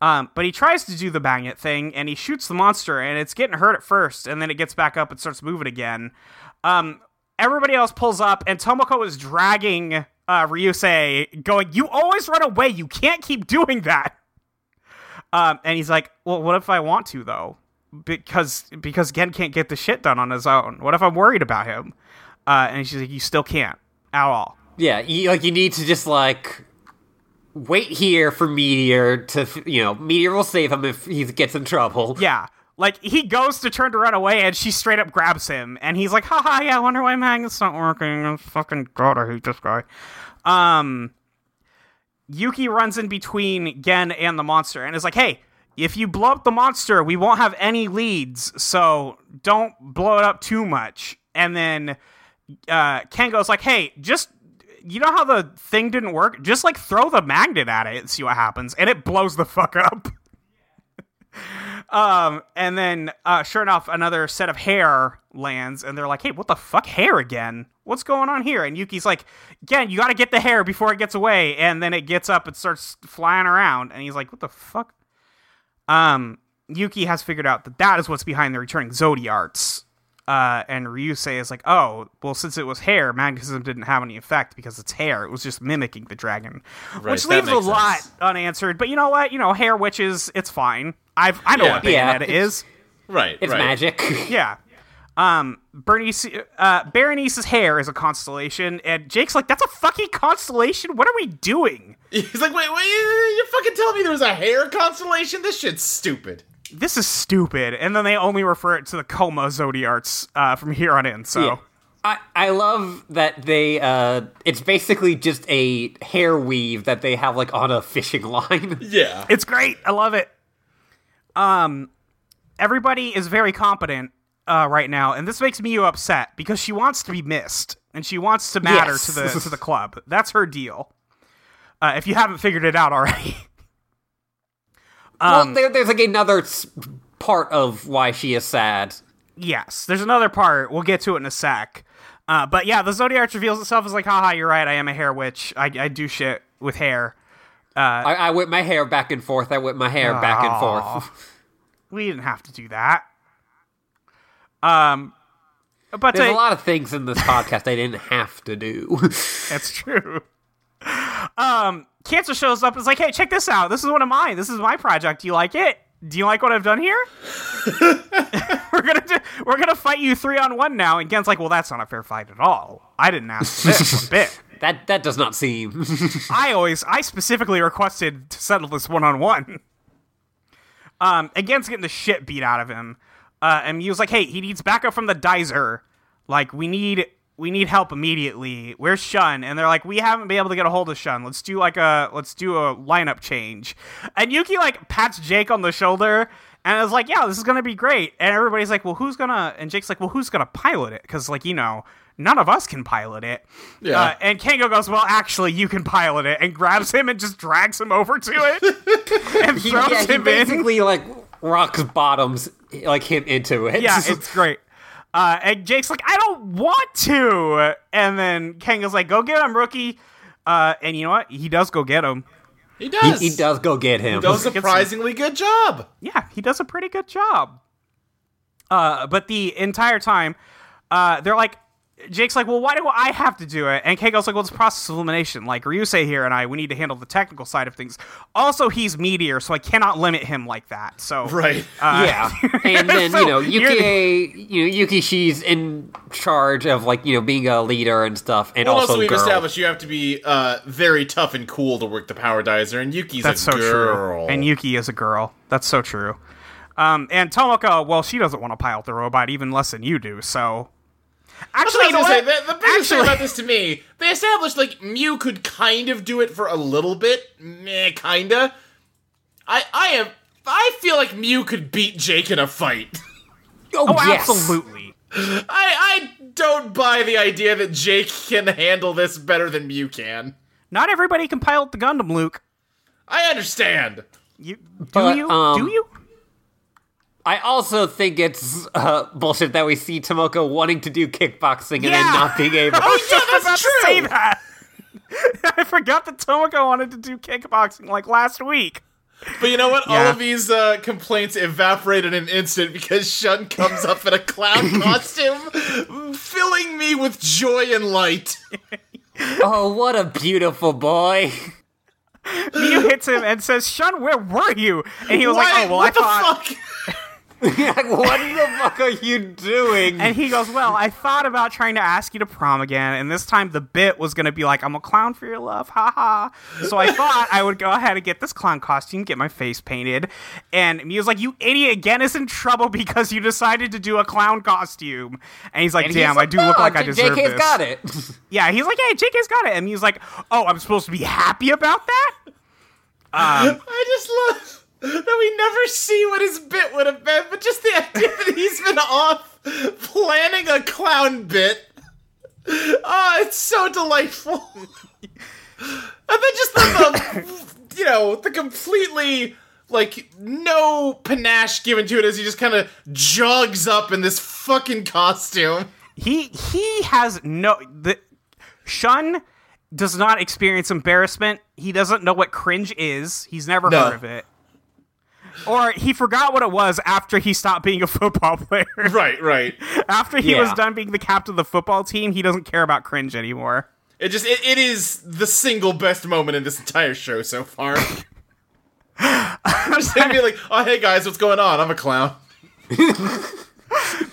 Um, but he tries to do the magnet thing, and he shoots the monster, and it's getting hurt at first, and then it gets back up and starts moving again. Um, everybody else pulls up, and Tomoko is dragging uh, Ryusei, going, "You always run away. You can't keep doing that." Um, and he's like, "Well, what if I want to though? Because because Gen can't get the shit done on his own. What if I'm worried about him?" Uh, and she's like, "You still can't at all." Yeah, you, like you need to just like wait here for Meteor to, you know, Meteor will save him if he gets in trouble. Yeah. Like he goes to turn to run away and she straight up grabs him and he's like, haha, yeah, I wonder why my magnet's not working. Oh, fucking god, I hate this guy. Um Yuki runs in between Gen and the monster and is like, hey, if you blow up the monster, we won't have any leads, so don't blow it up too much. And then uh Ken goes like, hey, just you know how the thing didn't work? Just like throw the magnet at it and see what happens. And it blows the fuck up. Um, and then, uh, sure enough, another set of hair lands, and they're like, "Hey, what the fuck, hair again? What's going on here?" And Yuki's like, "Again, you got to get the hair before it gets away." And then it gets up and starts flying around, and he's like, "What the fuck?" Um, Yuki has figured out that that is what's behind the returning Zodiarts. Uh, and Ryusei is like, "Oh, well, since it was hair, magnetism didn't have any effect because it's hair. It was just mimicking the dragon, Right, which leaves a makes lot sense. unanswered. But you know what? You know, hair witches, it's fine. I've I know Yeah. what Yeah, Bayonetta it's- is. Right. It's right. magic. Yeah. Um, Bernice, uh, Berenice's hair is a constellation, and Jake's like, "That's a fucking constellation. What are we doing? He's like, wait, wait, you fucking telling me there was a hair constellation? This shit's stupid. This is stupid." And then they only refer it to the coma zodiarts uh, from here on in. So Yeah. I, I love that they uh it's basically just a hair weave that they have like on a fishing line. Yeah. it's great. I love it. Um, everybody is very competent uh, right now, and this makes Miyu upset because she wants to be missed and she wants to matter Yes. to the to the club. That's her deal. Uh, if you haven't figured it out already. well, there, there's like another part of why she is sad. Yes, there's another part. We'll get to it in a sec. Uh, but yeah, the Zodiac reveals itself as like, haha, you're right. I am a hair witch. I, I do shit with hair. I, I whip my hair back and forth. I whip my hair back and forth. We didn't have to do that. Um, but There's uh, a lot of things in this podcast I didn't have to do. that's true. Um, Cancer shows up. and is like, hey, check this out. This is one of mine. This is my project. Do you like it? Do you like what I've done here? we're gonna do, we're gonna fight you three on one now. And Gen's like, well, that's not a fair fight at all. I didn't ask for this one bit. that that does not seem. I always, I specifically requested to settle this one on one. Um, against getting the shit beat out of him. Uh, and he was like, "Hey, he needs backup from the Dizer. Like, we need, we need help immediately. Where's Shun?" And they're like, "We haven't been able to get a hold of Shun. Let's do like a, let's do a lineup change." And Yuki like pats Jake on the shoulder. And is like, yeah, this is gonna be great. And everybody's like, well, who's gonna? And Jake's like, well, who's gonna pilot it? Because like, you know, none of us can pilot it. Yeah. Uh, and Kengo goes, well, actually, you can pilot it, and grabs him and just drags him over to it and He, throws yeah, he him in. basically like rocks bottoms like him into it. Yeah, it's great. Uh, and Jake's like, I don't want to. And then Kengo's like, go get him, rookie. Uh, and you know what? He does go get him. He he, does. he does go get him. does a surprisingly good job. Yeah, he does a pretty good job. Uh, but the entire time, uh, they're like, Jake's like, well, why do I have to do it? And Kengo's like, well, it's process of elimination. Like Ryusei here and I, we need to handle the technical side of things. Also, he's Meteor, so I cannot limit him like that. So Right. yeah, and then So, you know you're Yuki, you know Yuki, she's in charge of like you know being a leader and stuff, and Well, also, also, we've girl. established you have to be uh, very tough and cool to work the power dizer, and Yuki's That's a so girl. true. And Yuki is a girl. That's so true. Um, and Tomoko, well, she doesn't want to pilot the robot even less than you do. So Actually, actually, you know say, what? the, the biggest thing about this to me, they established like Mew could kind of do it for a little bit, meh, kinda. I, I am, I feel like Mew could beat Jake in a fight. oh, oh, yes. absolutely. I, I don't buy the idea that Jake can handle this better than Mew can. Not everybody can pilot the Gundam, Luke. I understand. You do But, you? um, do you? I also think it's uh, bullshit that we see Tomoko wanting to do kickboxing and then not being able. I was just that's about true. to say that. I forgot that Tomoko wanted to do kickboxing like last week. But you know what? All of these uh, complaints evaporate in an instant because Shun comes up in a clown costume, filling me with joy and light. oh, what a beautiful boy! Miyu hits him and says, "Shun, where were you?" And he was like, "Oh well, what I the thought." fuck? like, what the fuck are you doing? And he goes, Well, I thought about trying to ask you to prom again, and this time the bit was going to be like, I'm a clown for your love, haha. So I thought I would go ahead and get this clown costume, get my face painted. And he was like, You idiot, again is in trouble because you decided to do a clown costume. And he's like, And he's Damn, I do "No, look like I J- deserve JK's this. got it. Yeah, he's like, Hey, JK's got it. And he's like, Oh, I'm supposed to be happy about that? I um, just love that we never see what his bit would have been, but just the idea that he's been off planning a clown bit. Oh, it's so delightful. And then just the, the you know, the completely like no panache given to it as he just kind of jogs up in this fucking costume. he he has no the Shun does not experience embarrassment. He doesn't know what cringe is. He's never No. heard of it. Or he forgot what it was after he stopped being a football player. Right, right. after he was done being the captain of the football team, he doesn't care about cringe anymore. It just it, it is the single best moment in this entire show so far. I'm just him being like, oh hey guys, what's going on? I'm a clown.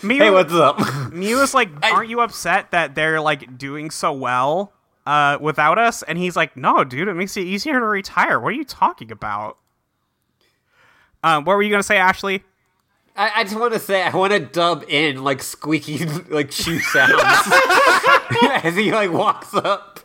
Mew, hey, what's up? Mew is like, aren't you upset that they're like doing so well uh, without us? And he's like, no, dude, it makes it easier to retire. What are you talking about? Um, what were you gonna say, Ashley? I, I just want to say I want to dub in like squeaky like shoe sounds as he like walks up.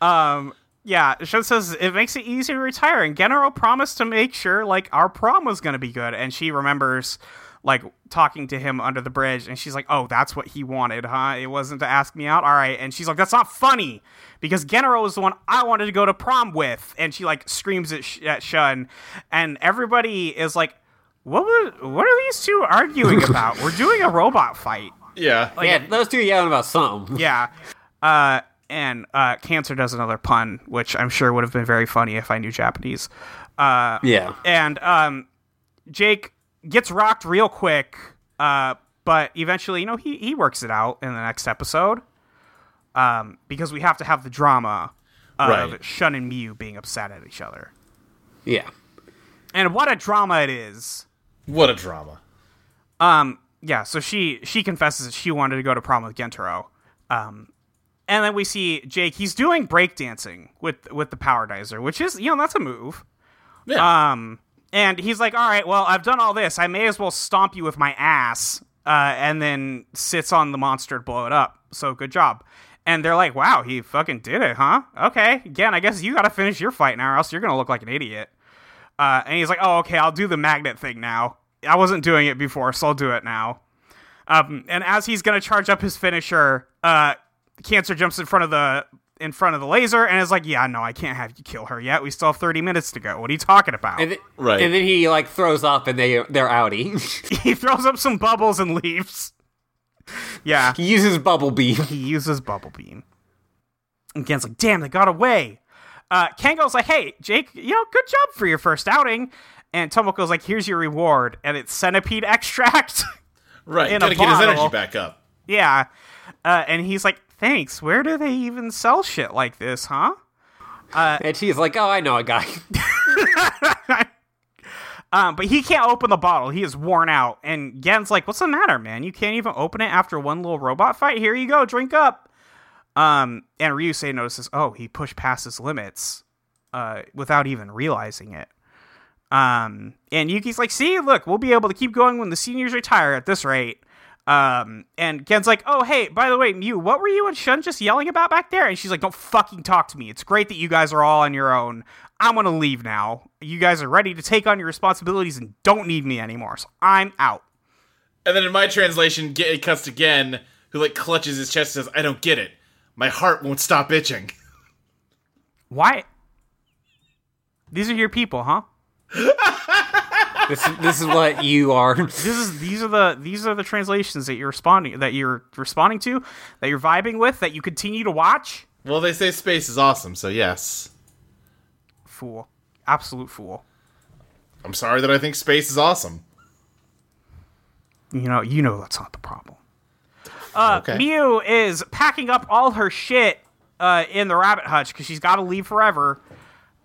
Um. Yeah, Shun says it makes it easier to retire, and Gentaro promised to make sure like our prom was gonna be good, and she remembers like talking to him under the bridge, and she's like, "Oh, that's what he wanted, huh? It wasn't to ask me out, all right." And she's like, "That's not funny, because Gentaro is the one I wanted to go to prom with," and she like screams at, Sh- at Shun, and everybody is like, "What? Was, what are these two arguing about? We're doing a robot fight." Yeah. yeah, those two yelling about something. Yeah. Uh, and uh, Cancer does another pun, which I'm sure would have been very funny if I knew Japanese. Uh, Yeah. and um, Jake gets rocked real quick, uh, but eventually, you know, he, he works it out in the next episode um, because we have to have the drama of Right. Shun and Mew being upset at each other. Yeah. And what a drama it is. What a drama. Um, yeah, so she she confesses that she wanted to go to prom with Gentaro. Um, and then we see Jake. He's doing breakdancing with with the power dizer, which is you know that's a move. Yeah. Um, and he's like, "All right, well, I've done all this. I may as well stomp you with my ass." Uh, and then sits on the monster to blow it up. So good job. And they're like, "Wow, he fucking did it, huh? Okay, again, I guess you got to finish your fight now, or else you're gonna look like an idiot." Uh, and he's like, "Oh, okay, I'll do the magnet thing now. I wasn't doing it before, so I'll do it now." Um, and as he's gonna charge up his finisher, uh, Cancer jumps in front of the in front of the laser and is like, "Yeah, no, I can't have you kill her yet. We still have thirty minutes to go. What are you talking about?" And th- Right. And then he like throws up and they they're outie. he throws up some bubbles and leaves. Yeah, he uses bubble beam. he uses bubble beam. And Gen's like, "Damn, they got away." Uh, Kengo's like, "Hey, Jake, you know, good job for your first outing." And Tomoko's like, "Here's your reward," and it's centipede extract. right. in a Gotta get his bottle. energy back up. Yeah. Uh, and he's like, thanks. Where do they even sell shit like this, huh? And she's like, "Oh, I know a guy." Um, but he can't open the bottle. He is worn out. And Gen's like, what's the matter, man? You can't even open it after one little robot fight? Here you go. Drink up. Um, and Ryusei notices, oh, he pushed past his limits uh, without even realizing it. Um, and Yuki's like, see, look, we'll be able to keep going when the seniors retire at this rate. Um, and Ken's like, oh, hey, by the way, Mew, what were you and Shun just yelling about back there? And she's like, don't fucking talk to me. It's great that you guys are all on your own. I'm gonna leave now. You guys are ready to take on your responsibilities and don't need me anymore. So I'm out. And then in my translation, get, it cuts to Gen, who like clutches his chest and says, I don't get it. My heart won't stop itching. Why? These are your people, huh? this this is what you are. this is these are the these are the translations that you're responding that you're responding to, that you're vibing with, that you continue to watch. Well, they say space is awesome, so yes. Fool, absolute fool. I'm sorry that I think space is awesome. You know, you know that's not the problem. Uh, Okay. Mew is packing up all her shit uh, in the rabbit hutch because she's got to leave forever.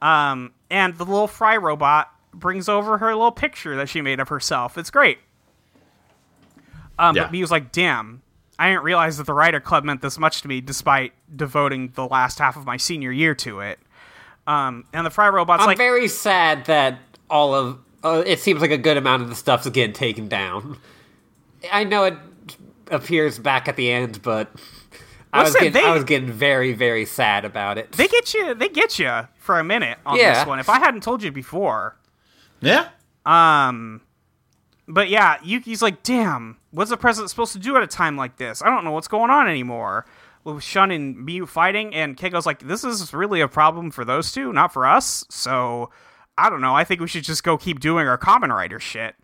Um, and the little fry robot brings over her little picture that she made of herself. It's great. Um, Yeah. But Mew's like, damn, I didn't realize that the Rider club meant this much to me, despite devoting the last half of my senior year to it. Um, and the fry robot's I'm like, very sad that all of uh, it seems like a good amount of the stuff's getting taken down. I know it appears back at the end, but I was getting, they- I was getting very very sad about it. they get you, they get you for a minute on Yeah. this one. If I hadn't told you before, Yeah. Um, But yeah, Yuki's like, damn, what's the president supposed to do at a time like this? I don't know what's going on anymore. With Shun and Miu fighting, and Keiko's like, this is really a problem for those two, not for us. So, I don't know. I think we should just go keep doing our Kamen Rider shit.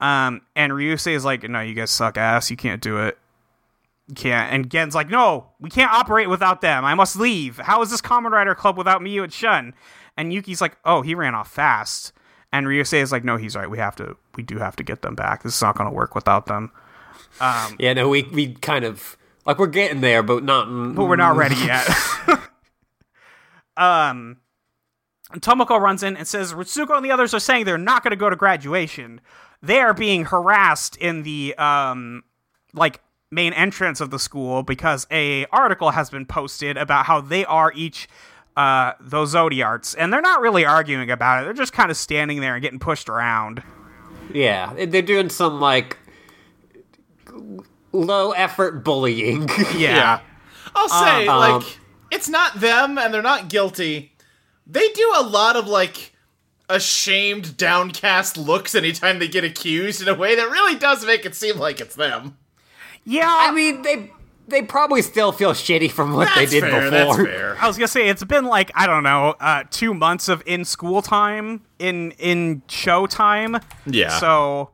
Um, and Ryusei is like, no, you guys suck ass. You can't do it. You can't. And Gen's like, no, we can't operate without them. I must leave. How is this Kamen Rider club without Miu and Shun? And Yuki's like, oh, he ran off fast. And Ryusei is like, no, he's right. We have to, we do have to get them back. This is not going to work without them. Um, Yeah, no, we we kind of like we're getting there, but not. but we're not ready yet. um, Tomoko runs in and says Ritsuko and the others are saying they're not going to go to graduation. They are being harassed in the um, like main entrance of the school because a article has been posted about how they are each uh those zodiarts, and they're not really arguing about it. They're just kind of standing there and getting pushed around. Yeah, they're doing some like low effort bullying. Yeah. I'll say, Um, like, it's not them and they're not guilty. They do a lot of, like, ashamed, downcast looks anytime they get accused in a way that really does make it seem like it's them. Yeah, I mean, they they probably still feel shitty from what That's they did fair, before. that's fair. I was gonna say it's been like I don't know, uh, two months of in school time in in show time. Yeah. So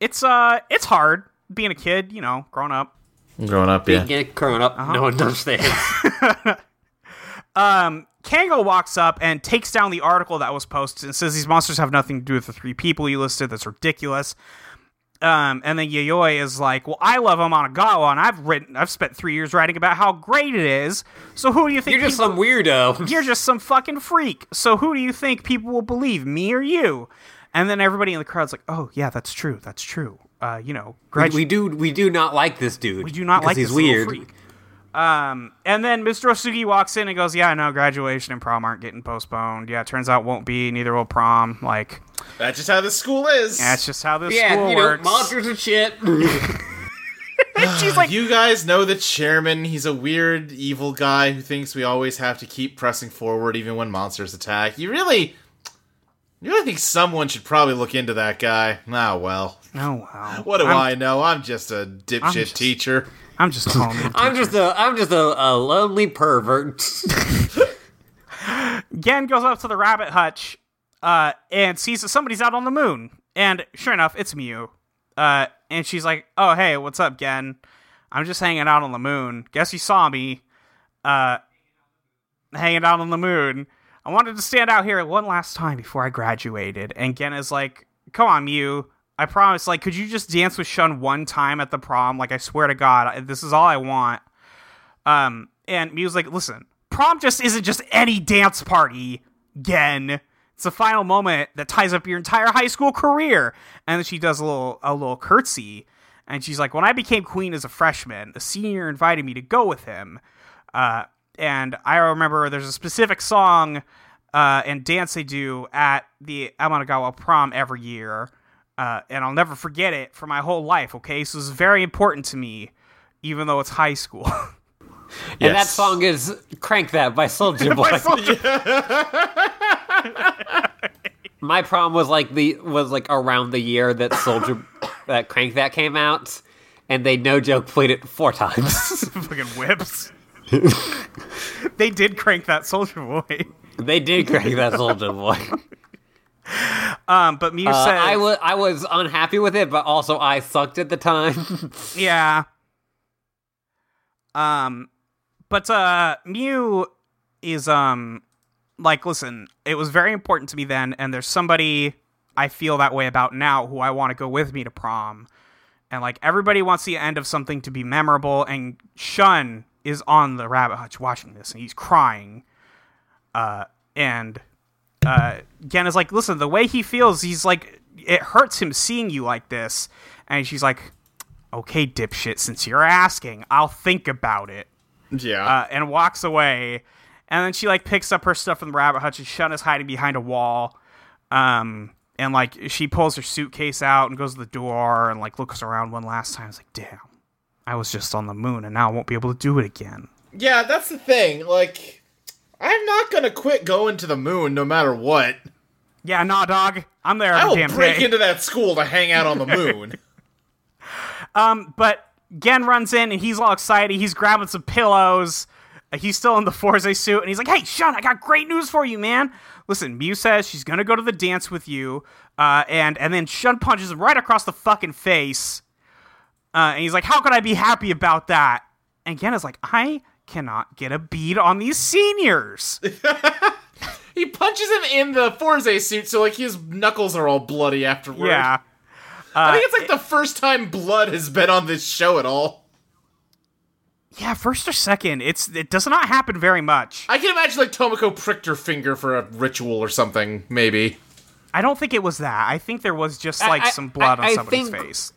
it's uh it's hard being a kid, you know, growing up. Growing up, yeah. Growing up, Uh-huh. no one understands. Um, Kengo walks up and takes down the article that was posted and says these monsters have nothing to do with the three people you listed. That's ridiculous. Um, and then Yayoi is like, "Well, I love Amanagawa, and I've written, I've spent three years writing about how great it is. So who do you think You're just people- some weirdo. you're just some fucking freak. So who do you think people will believe, me or you? And then everybody in the crowd's like, "Oh yeah, that's true. That's true. Uh, you know, We, gradu- we do we do not like this dude. we do not like he's weird. Freak." Um, and then Mr. Osugi walks in and goes, "Yeah, I know graduation and prom aren't getting postponed. Yeah, it turns out won't be. Neither will prom. Like, That's just how this school is. that's just how this Yeah, school you know, works." monsters and shit. She's like, you guys know the chairman. He's a weird, evil guy who thinks we always have to keep pressing forward even when monsters attack. You really. You really think someone should probably look into that guy? Ah, well. "Oh wow, What do I'm, i know? I'm just a dipshit just- teacher. I'm just calling. I'm just a I'm just a, a lonely pervert. Gen goes up to the rabbit hutch uh, and sees that somebody's out on the moon. And sure enough, it's Mew. Uh, and she's like, "Oh, hey, what's up, Gen? I'm just hanging out on the moon. Guess you saw me, uh, hanging out on the moon. I wanted to stand out here one last time before I graduated." And Gen is like, "Come on, Mew. I promise. Like, could you just dance with Shun one time at the prom? Like, I swear to God, this is all I want." Um, and Mew's like, listen, prom just isn't just any dance party, Gen. It's the final moment that ties up your entire high school career. And then she does a little a little curtsy, and she's like, when I became queen as a freshman, a senior invited me to go with him. Uh, and I remember there's a specific song uh, and dance they do at the Amanagawa prom every year. Uh, and I'll never forget it for my whole life, okay? So it's very important to me, even though it's high school. And that song is "Crank That" by Soldier Boy. My prom was like the was like around the year that Soldier that Crank That came out, and they no joke played it four times. fucking whips. they did crank that Soulja Boy. they did Crank That Soulja Boy. Um, but Mew Uh, says, I was I was unhappy with it, but also I sucked at the time. Yeah. Um but uh Mew is um like listen, it was very important to me then and there's somebody I feel that way about now who I want to go with me to prom. And like everybody wants the end of something to be memorable and Shun is on the rabbit hutch watching this and he's crying. Uh and uh Gen is like, listen, the way he feels, he's like it hurts him seeing you like this. And she's like, okay, dipshit, since you're asking, I'll think about it. Yeah. Uh, and walks away. And then she like picks up her stuff from the rabbit hutch and Shun is hiding behind a wall. Um, and like she pulls her suitcase out and goes to the door and like looks around one last time. It's like, damn, I was just on the moon and now I won't be able to do it again. yeah, that's the thing. Like, I'm not gonna quit going to the moon no matter what. Yeah, nah, dog. I'm there I will damn break day. into that school to hang out on the moon. Um, but Gen runs in and he's all excited. He's grabbing some pillows. Uh, He's still in the Fourze suit and he's like, "Hey, Shun, I got great news for you, man. Listen, Mew says she's gonna go to the dance with you, uh, and and then Shun punches him right across the fucking face. Uh, and he's like, "How could I be happy about that?" And Gen is like, "I cannot get a bead on these seniors." he punches him in the Fourze suit, so like his knuckles are all bloody afterward. yeah. I think uh, it's like the first time blood has been on this show at all. Yeah, first or second, it's it does not happen very much. I can imagine like Tomoko pricked her finger for a ritual or something, maybe. I don't think it was that. I think there was just like I- some blood I- on I somebody's think- face.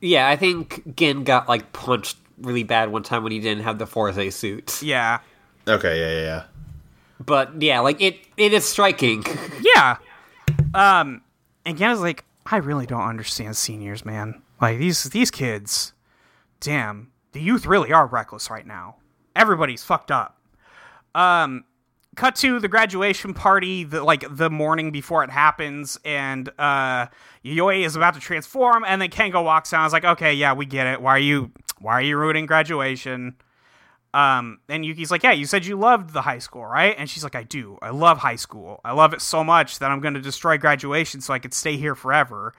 yeah, I think Gin got like punched really bad one time when he didn't have the Fourze suit. Yeah. Okay, yeah, yeah, yeah. But yeah, like it it is striking. Yeah. Um and Ganna's like, I really don't understand seniors, man. Like these these kids, damn, the youth really are reckless right now. Everybody's fucked up. Um cut to the graduation party the like the morning before it happens and uh Yoi is about to transform and then Kengo walks out and is like, Okay, yeah, we get it. Why are you why are you ruining graduation? Um, and Yuki's like, Yeah, you said you loved the high school, right? And she's like, I do. I love high school. I love it so much that I'm going to destroy graduation so I could stay here forever.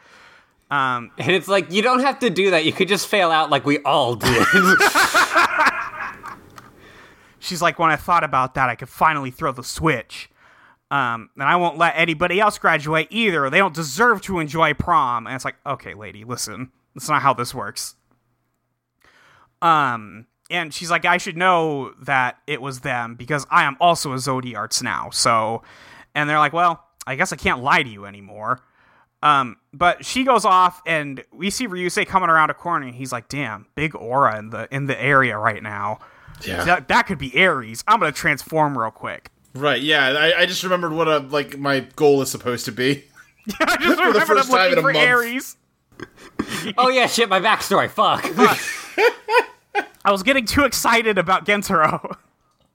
Um, And it's like you don't have to do that. You could just fail out like we all did. she's like, When I thought about that, I could finally throw the switch. Um, and I won't let anybody else graduate either. They don't deserve to enjoy prom. And it's like, okay, lady, listen, that's not how this works. Um, and she's like, I should know that it was them because I am also a Zodiarts now. So, and they're like, well, I guess I can't lie to you anymore. Um, but she goes off, and we see Ryusei coming around a corner, and he's like, "Damn, big aura in the in the area right now. Yeah. That that could be Aries. I'm gonna transform real quick." Right, yeah. I, I just remembered what a like my goal is supposed to be. I just remembered first I'm time looking in for month. Aries. oh yeah, shit, my backstory. Fuck. I was getting too excited about Gentaro.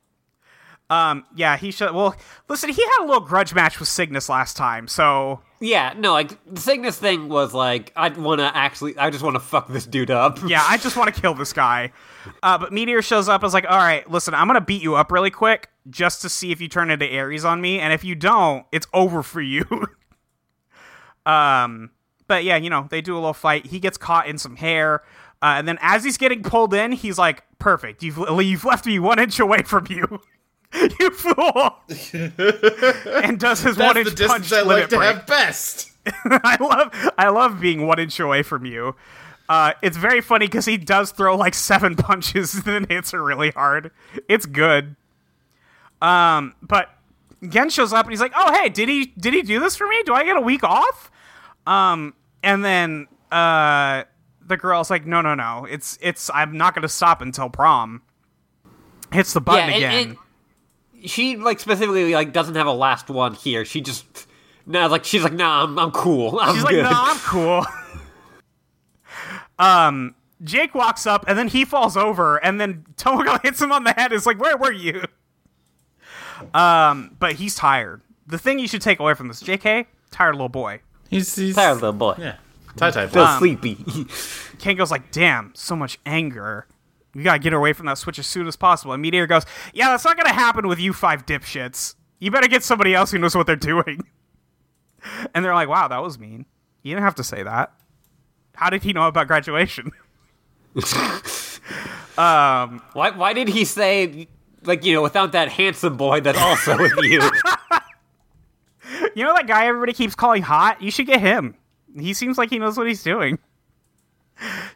um, yeah, he should. Well, listen, he had a little grudge match with Cygnus last time, so yeah, no, like the Cygnus thing was like I want to actually, I just want to fuck this dude up. yeah, I just want to kill this guy. Uh, but Meteor shows up. I was like, all right, listen, I'm gonna beat you up really quick just to see if you turn into Aries on me, and if you don't, it's over for you. um, but yeah, you know, they do a little fight. He gets caught in some hair. Uh, and then as he's getting pulled in, he's like, "Perfect, you've you've left me one inch away from you, you fool!" and does his one That's inch the punch distance I like to break. have best. I love I love being one inch away from you. Uh, it's very funny because he does throw like seven punches and then hits her really hard. It's good. Um, but Gen shows up and he's like, "Oh hey, did he did he do this for me? Do I get a week off?" Um, and then uh, the girl's like, "No, no, no. It's it's I'm not gonna stop until prom." Hits the button and- again. and she like specifically like doesn't have a last one here. She just no, like she's like, nah, I'm I'm cool. I'm She's like, good. no, I'm cool. um, Jake walks up and then he falls over and then Tomoko hits him on the head. Is like, where were you? Um, but he's tired. The thing you should take away from this, JK, tired little boy. He's, he's Tired little boy. yeah. Tie tie. Feel Um, sleepy. Kengo's like, damn, so much anger. We gotta get her away from that switch as soon as possible. And Meteor goes, yeah, that's not gonna happen with you five dipshits. You better get somebody else who knows what they're doing. And they're like, wow, that was mean. You didn't have to say that. How did he know about graduation? Why? Why did he say like you know without that handsome boy that's also with you? You know that guy everybody keeps calling hot? You should get him. He seems like he knows what he's doing.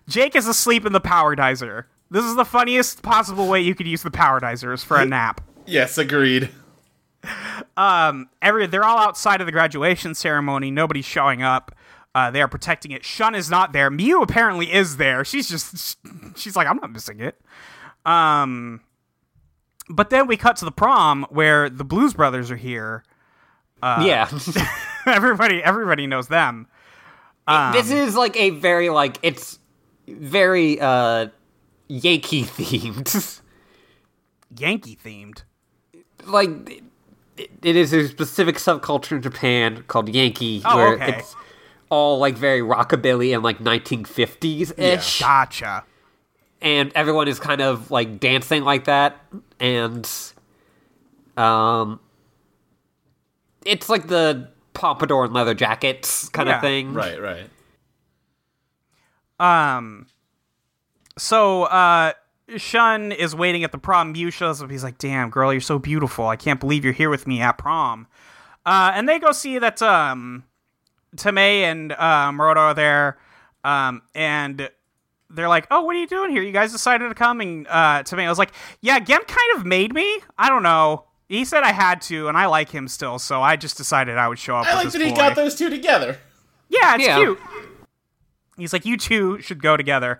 Jake is asleep in the power dizer. This is the funniest possible way you could use the power dizers for a nap. Yes, agreed. Every they're all outside of the graduation ceremony. Nobody's showing up. Uh, they are protecting it. Shun is not there. Mew apparently is there. She's just she's like I'm not missing it. Um, but then we cut to the prom where the Blues Brothers are here. yeah. everybody everybody knows them. This is like a very like it's very uh Yankee themed. Yankee themed. like it, it is a specific subculture in Japan called Yankee Oh, where okay. it's all like very rockabilly and like 1950s ish Gotcha. and everyone is kind of like dancing like that and um it's like the pompadour and leather jackets kind Yeah, of thing Right, right. Um. So, uh, Shun is waiting at the prom. Mew shows up. He's like, "Damn, girl, you're so beautiful. I can't believe you're here with me at prom." Uh, and they go see that um, Tomei and uh, Moroto are there. Um, and they're like, "Oh, what are you doing here? You guys decided to come?" And uh, Tomei was like, "Yeah, Gen kind of made me. I don't know." He said I had to, and I like him still, so I just decided I would show up. I with like this that he got those two together. Yeah, it's Yeah. cute. He's like, you two should go together.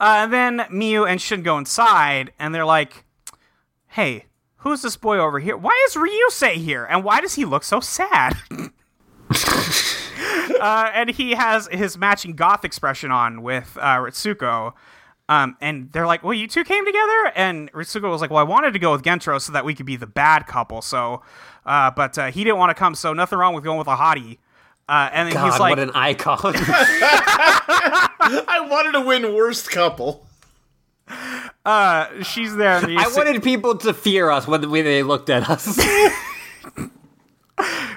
Uh, and then Miu and Shun go inside, and they're like, hey, who's this boy over here? Why is Ryusei here? And why does he look so sad? uh, and he has his matching goth expression on with uh, Ritsuko. Um, and they're like, well, you two came together? And Ritsuko was like, well, I wanted to go with Gentaro so that we could be the bad couple. So, uh, but uh, he didn't want to come, so nothing wrong with going with a hottie. Uh, and then God, he's like, what an icon I wanted to win worst couple. Uh, she's there. And I wanted people to fear us when, when they looked at us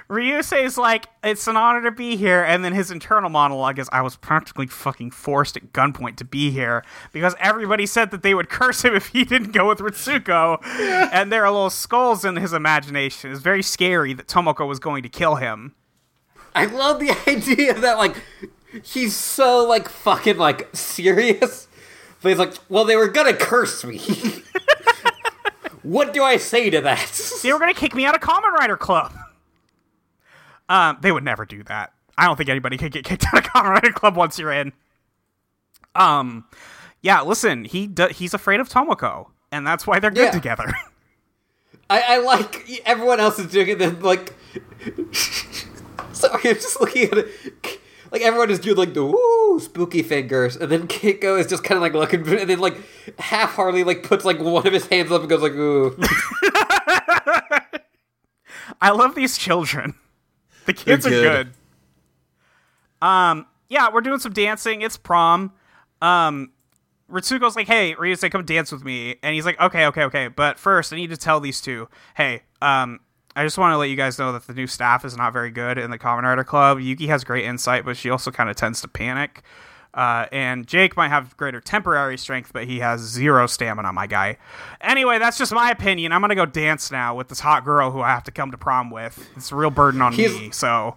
Ryusei's like, it's an honor to be here. And then his internal monologue is, I was practically fucking forced at gunpoint to be here because everybody said that they would curse him if he didn't go with Ritsuko. And there are little skulls in his imagination. It's very scary that Tomoko was going to kill him. I love the idea that like he's so like fucking like serious. But he's like, well, they were gonna curse me. what do I say to that? They were to kick me out of Kamen Rider Club. Um, they would never do that. I don't think anybody could get kicked out of Kamen Rider Club once you're in. Um, yeah, listen, he do- he's afraid of Tomoko, and that's why they're good Yeah. together. I, I like everyone else is doing it. Then like, sorry, I'm just looking at it. Like everyone is doing like the woo spooky fingers, and then Keiko is just kind of like looking, and then like half-heartedly like puts like one of his hands up and goes like ooh. I love these children. The kids They're are good. good. Um, yeah, we're doing some dancing. It's prom. Um, Ritsuko's like, "Hey, Ryusei, come dance with me," and he's like, "Okay, okay, okay." But first, I need to tell these two, "Hey, um, I just want to let you guys know that the new staff is not very good in the Kamen Rider Club. Yuki has great insight, but she also kind of tends to panic. Uh, and Jake might have greater temporary strength, but he has zero stamina, my guy. Anyway, that's just my opinion. I'm gonna go dance now with this hot girl who I have to come to prom with. It's a real burden on He's- me. So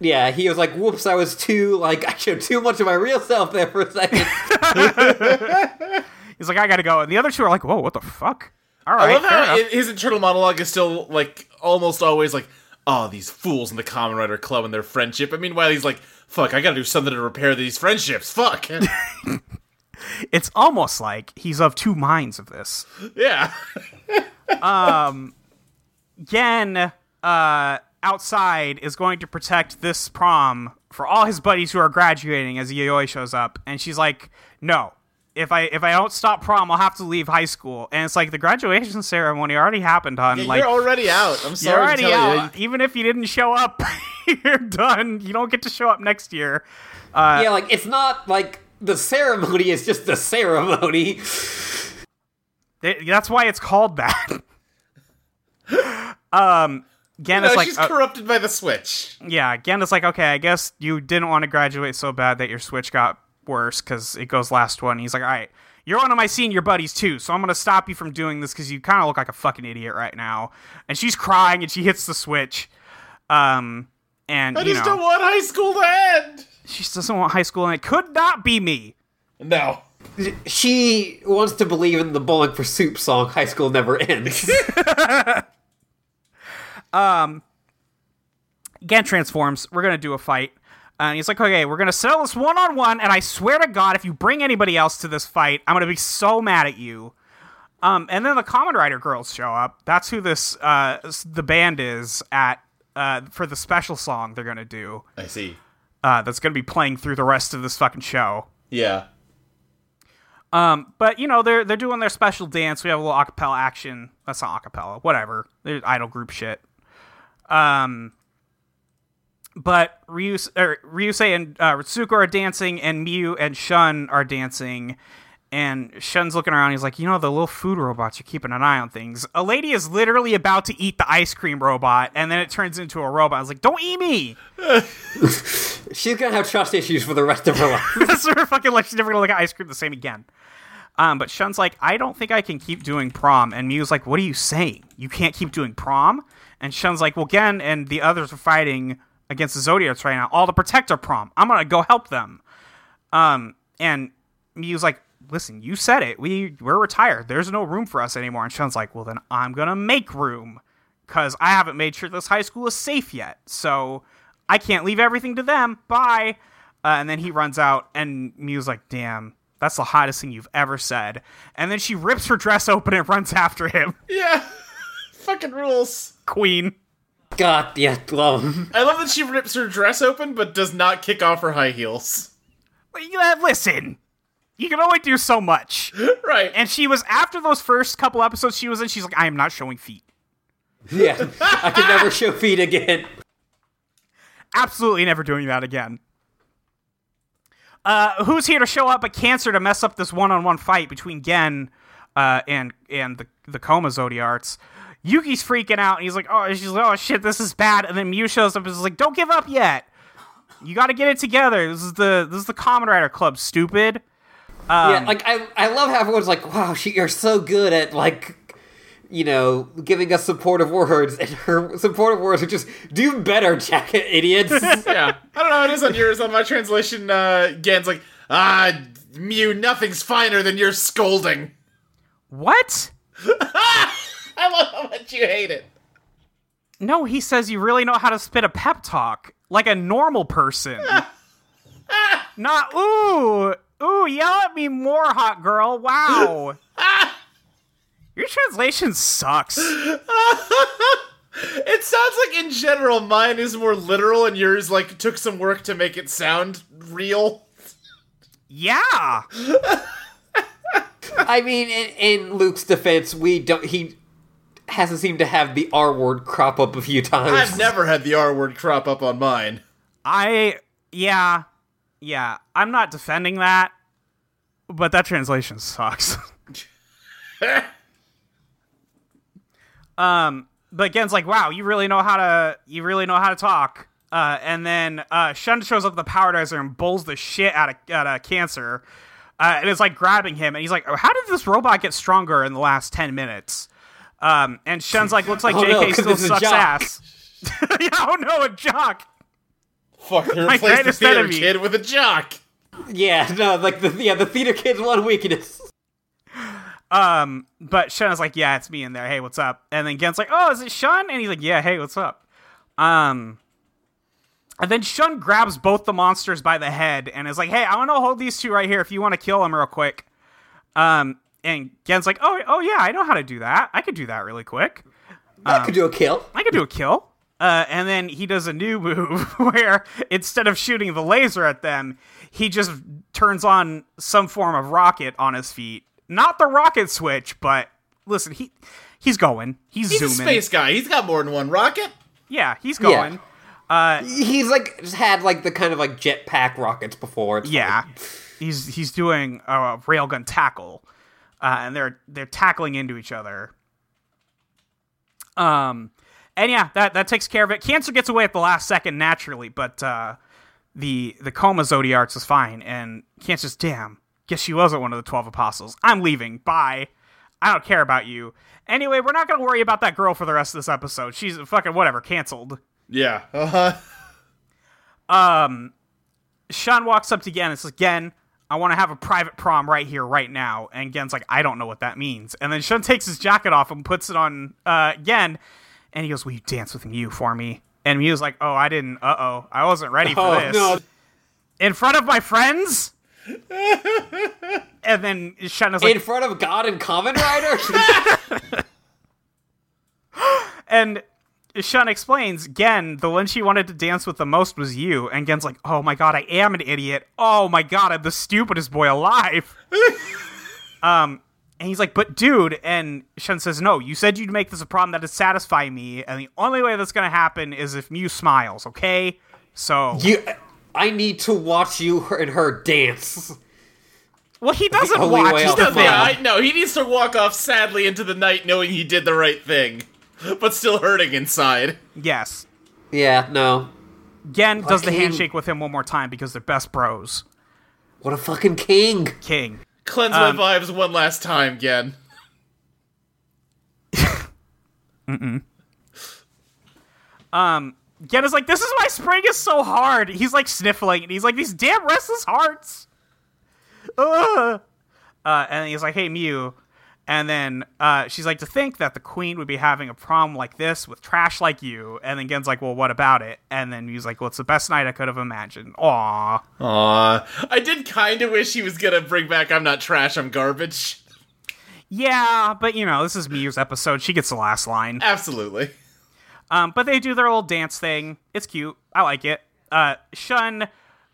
Yeah, he was like, "Whoops, I was too like I showed too much of my real self there for a second. he's like, I gotta go. And the other two are like, Whoa, what the fuck? All right, I love how enough. i- his internal monologue is still like almost always like, "Oh, these fools in the Kamen Rider Club and their friendship." And meanwhile, he's like, "Fuck, I gotta do something to repair these friendships." Fuck, it's almost like he's of two minds of this. yeah. Um Gen, uh, outside is going to protect this prom for all his buddies who are graduating as Yayoi shows up, and she's like, "No, if I if I don't stop prom, I'll have to leave high school." And it's like the graduation ceremony already happened, hon. Yeah, like you're already out. I'm sorry. you're sorry already to tell out. you. Even if you didn't show up, you're done. You don't get to show up next year. yeah, like it's not like the ceremony is just the ceremony. They- That's why it's called that. um, Gen No, like, she's uh, corrupted by the Switch. yeah, Gen is like, okay, I guess you didn't want to graduate so bad that your Switch got worse because it goes last one. He's like, all right, you're one of my senior buddies too, so I'm gonna stop you from doing this because you kind of look like a fucking idiot right now. And she's crying and she hits the Switch. Um, and I you just know, don't want high school to end. she just doesn't want high school, and it could not be me. No. She wants to believe in the Bowling for Soup song "High School Never Ends." Gen transforms. We're gonna do a fight. And he's like, okay, we're gonna settle this one on one. And I swear to God, if you bring anybody else to this fight, I'm gonna be so mad at you. Um, and then the Kamen Rider girls show up. That's who this uh the band is at uh for the special song they're gonna do. I see. Uh, that's gonna be playing through the rest of this fucking show. Yeah. Um, but you know they're they're doing their special dance. We have a little acapella action. That's not acapella. Whatever. They're idol group shit. Um, but Ryus, er, Ryusei and uh, Ritsuko are dancing, and Miyu and Shun are dancing. And Shun's looking around. He's like, you know, the little food robots are keeping an eye on things. A lady is literally about to eat the ice cream robot, and then it turns into a robot. I was like, don't eat me. She's gonna have trust issues for the rest of her life. That's her fucking like she's never gonna look at ice cream the same again. Um, but Shun's like, I don't think I can keep doing prom. And Mew's like, What are you saying? You can't keep doing prom? And Shun's like, Well, Gen and the others are fighting against the Zodiarts right now, all to protect our prom. I'm gonna go help them. Um, and Mew's like, Listen, you said it. We we're retired. There's no room for us anymore. And Shun's like, Well, then I'm gonna make room because I haven't made sure this high school is safe yet. So I can't leave everything to them. Bye. Uh, and then he runs out, and Mew's like, damn, that's the hottest thing you've ever said. And then she rips her dress open and runs after him. Yeah. Fucking rules. Queen. God, yeah, love. I love that she rips her dress open but does not kick off her high heels. You know, Listen, you can only do so much. Right. And she was, after those first couple episodes she was in, she's like, I am not showing feet. Yeah, I can never show feet again. absolutely never doing that again. Uh, who's here to show up at Cancer to mess up this one-on-one fight between Gen uh, and and the the Coma Zodiarts? Yuki's freaking out. And he's like, "Oh, she's like, oh shit, this is bad." And then Mew shows up and is like, "Don't give up yet. You got to get it together. This is the this is the Kamen Rider Club, stupid." yeah, like I, I love how everyone's like, "Wow, she, you're so good at like." You know, giving us supportive words, and her supportive words are just "do better, jacket idiots." yeah. I don't know how it is on yours. On my translation, uh, Gen's like, ah, Mew, nothing's finer than your scolding. What? I love how much you hate it. No, he says you really know how to spit a pep talk like a normal person. Not ooh, ooh, yell at me more, hot girl. Wow. Your translation sucks. It sounds like in general mine is more literal and yours like took some work to make it sound real. Yeah. I mean, in, in Luke's defense, we don't. He hasn't seemed to have the R word crop up a few times. I've never had the R word crop up on mine. I yeah. Yeah. I'm not defending that, but that translation sucks. um but Gen's like, wow, you really know how to you really know how to talk. Uh, and then uh, Shun shows up with the Powerdizer and bowls the shit out of out of Cancer, uh, and it's like grabbing him, and he's like, "How did this robot get stronger in the last ten minutes?" Um, and Shun's like, "Looks like Oh, no, still sucks jock. ass." yeah, oh no, a jock. Fuck, they My replaced the greatest theater enemy. kid with a jock. Yeah, no, like the yeah, the theater kid's one weakness. Um, but Shun is like, yeah, it's me in there. Hey, what's up? And then Gen's like, oh, is it Shun? And he's like, yeah, hey, what's up? Um, and then Shun grabs both the monsters by the head and is like, hey, I want to hold these two right here if you want to kill them real quick. Um, and Gen's like, oh, oh yeah, I know how to do that. I could do that really quick. I could do a kill. I could do a kill. Uh, and then he does a new move where instead of shooting the laser at them, he just turns on some form of rocket on his feet. Not the rocket switch, but listen, he he's going. He's, He's a zooming. space guy. He's got more than one rocket. Yeah, he's going. He's like had like the kind of like jetpack rockets before. It's Yeah, fine. he's he's doing a railgun tackle, uh, and they're they're tackling into each other. Um, and yeah, that that takes care of it. Cancer gets away at the last second naturally, but uh, the the coma Zodiarts is fine, and Cancer's damn. Guess she wasn't one of the twelve apostles. I'm leaving. Bye. I don't care about you. Anyway, we're not gonna worry about that girl for the rest of this episode. She's fucking whatever, canceled. Yeah. Uh-huh. um, Shun walks up to says, Gen, I want to have a private prom right here, right now. And Gen's like, I don't know what that means. And then Shun takes his jacket off and puts it on uh, Gen, and he goes, Will you dance with Mew for me? And Mew's like, Oh, I didn't. Uh oh. I wasn't ready for Oh, this. no. In front of my friends? and then Shun is like, In front of God and Kamen Rider? And Shun explains, Gen, the one she wanted to dance with the most was you. And Gen's like, oh my god, I am an idiot. Oh my god, I'm the stupidest boy alive. um, and he's like, but dude, and Shun says, no, you said you'd make this a problem that would satisfy me, and the only way that's gonna happen is if Mew smiles, okay? So, you, I need to watch you and her dance. well, he doesn't watch. way He's out the the thing. Yeah, I know. He needs to walk off sadly into the night knowing he did the right thing, but still hurting inside. Yes. Yeah, no. Gen does the Fucking- handshake with him one more time because they're best bros. What a fucking king. King. Cleanse Um, my vibes one last time, Gen. Mm-mm. Um, Gen is like, this is why spring is so hard. He's like sniffling, and he's like, these damn restless hearts. Ugh. Uh, and he's like, hey, Mew. And then uh, she's like, to think that the queen would be having a prom like this with trash like you. And then Gen's like, well, what about it? And then Mew's like, well, it's the best night I could have imagined. Aw. Aw. I did kind of wish he was gonna bring back I'm not trash, I'm garbage. Yeah, but you know, this is Mew's episode. She gets the last line. Absolutely. Um, but they do their old dance thing. It's cute. I like it. Uh, Shun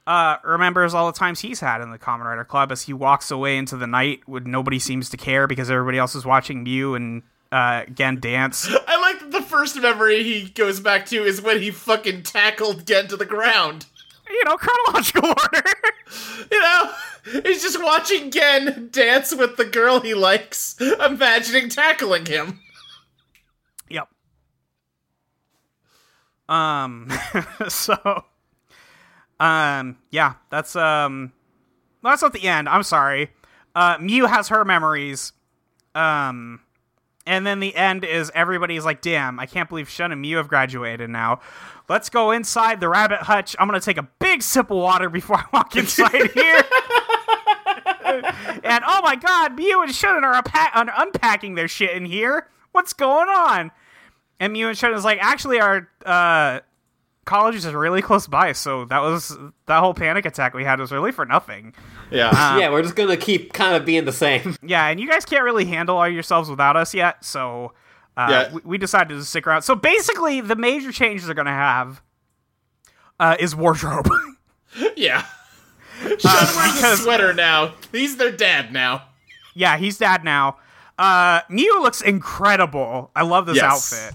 uh, remembers all the times he's had in the Kamen Rider Club as he walks away into the night when nobody seems to care because everybody else is watching Mew and uh, Gen dance. I like that the first memory he goes back to is when he fucking tackled Gen to the ground. you know, chronological order. You know? He's just watching Gen dance with the girl he likes, imagining tackling him. yep. Um. so. Um. Yeah. That's um. That's not the end. I'm sorry. Uh, Mew has her memories. Um. And then the end is everybody's like, damn, I can't believe Shun and Mew have graduated now. Let's go inside the rabbit hutch. I'm to take a big sip of water before I walk inside here. and oh my god, Mew and Shun are unpacking their shit in here. What's going on? And Mew and Shun is like, actually, our uh, college is really close by, so that was that whole panic attack we had was really for nothing. Yeah. yeah, we're just gonna keep kind of being the same. Yeah, and you guys can't really handle all yourselves without us yet, so uh, Yeah. we, we decided to stick around. So basically, the major changes they're going to have uh, is wardrobe. yeah. Shun wears because- a sweater now. He's their dad now. yeah, he's dad now. Uh, Mew looks incredible. I love this Yes. outfit.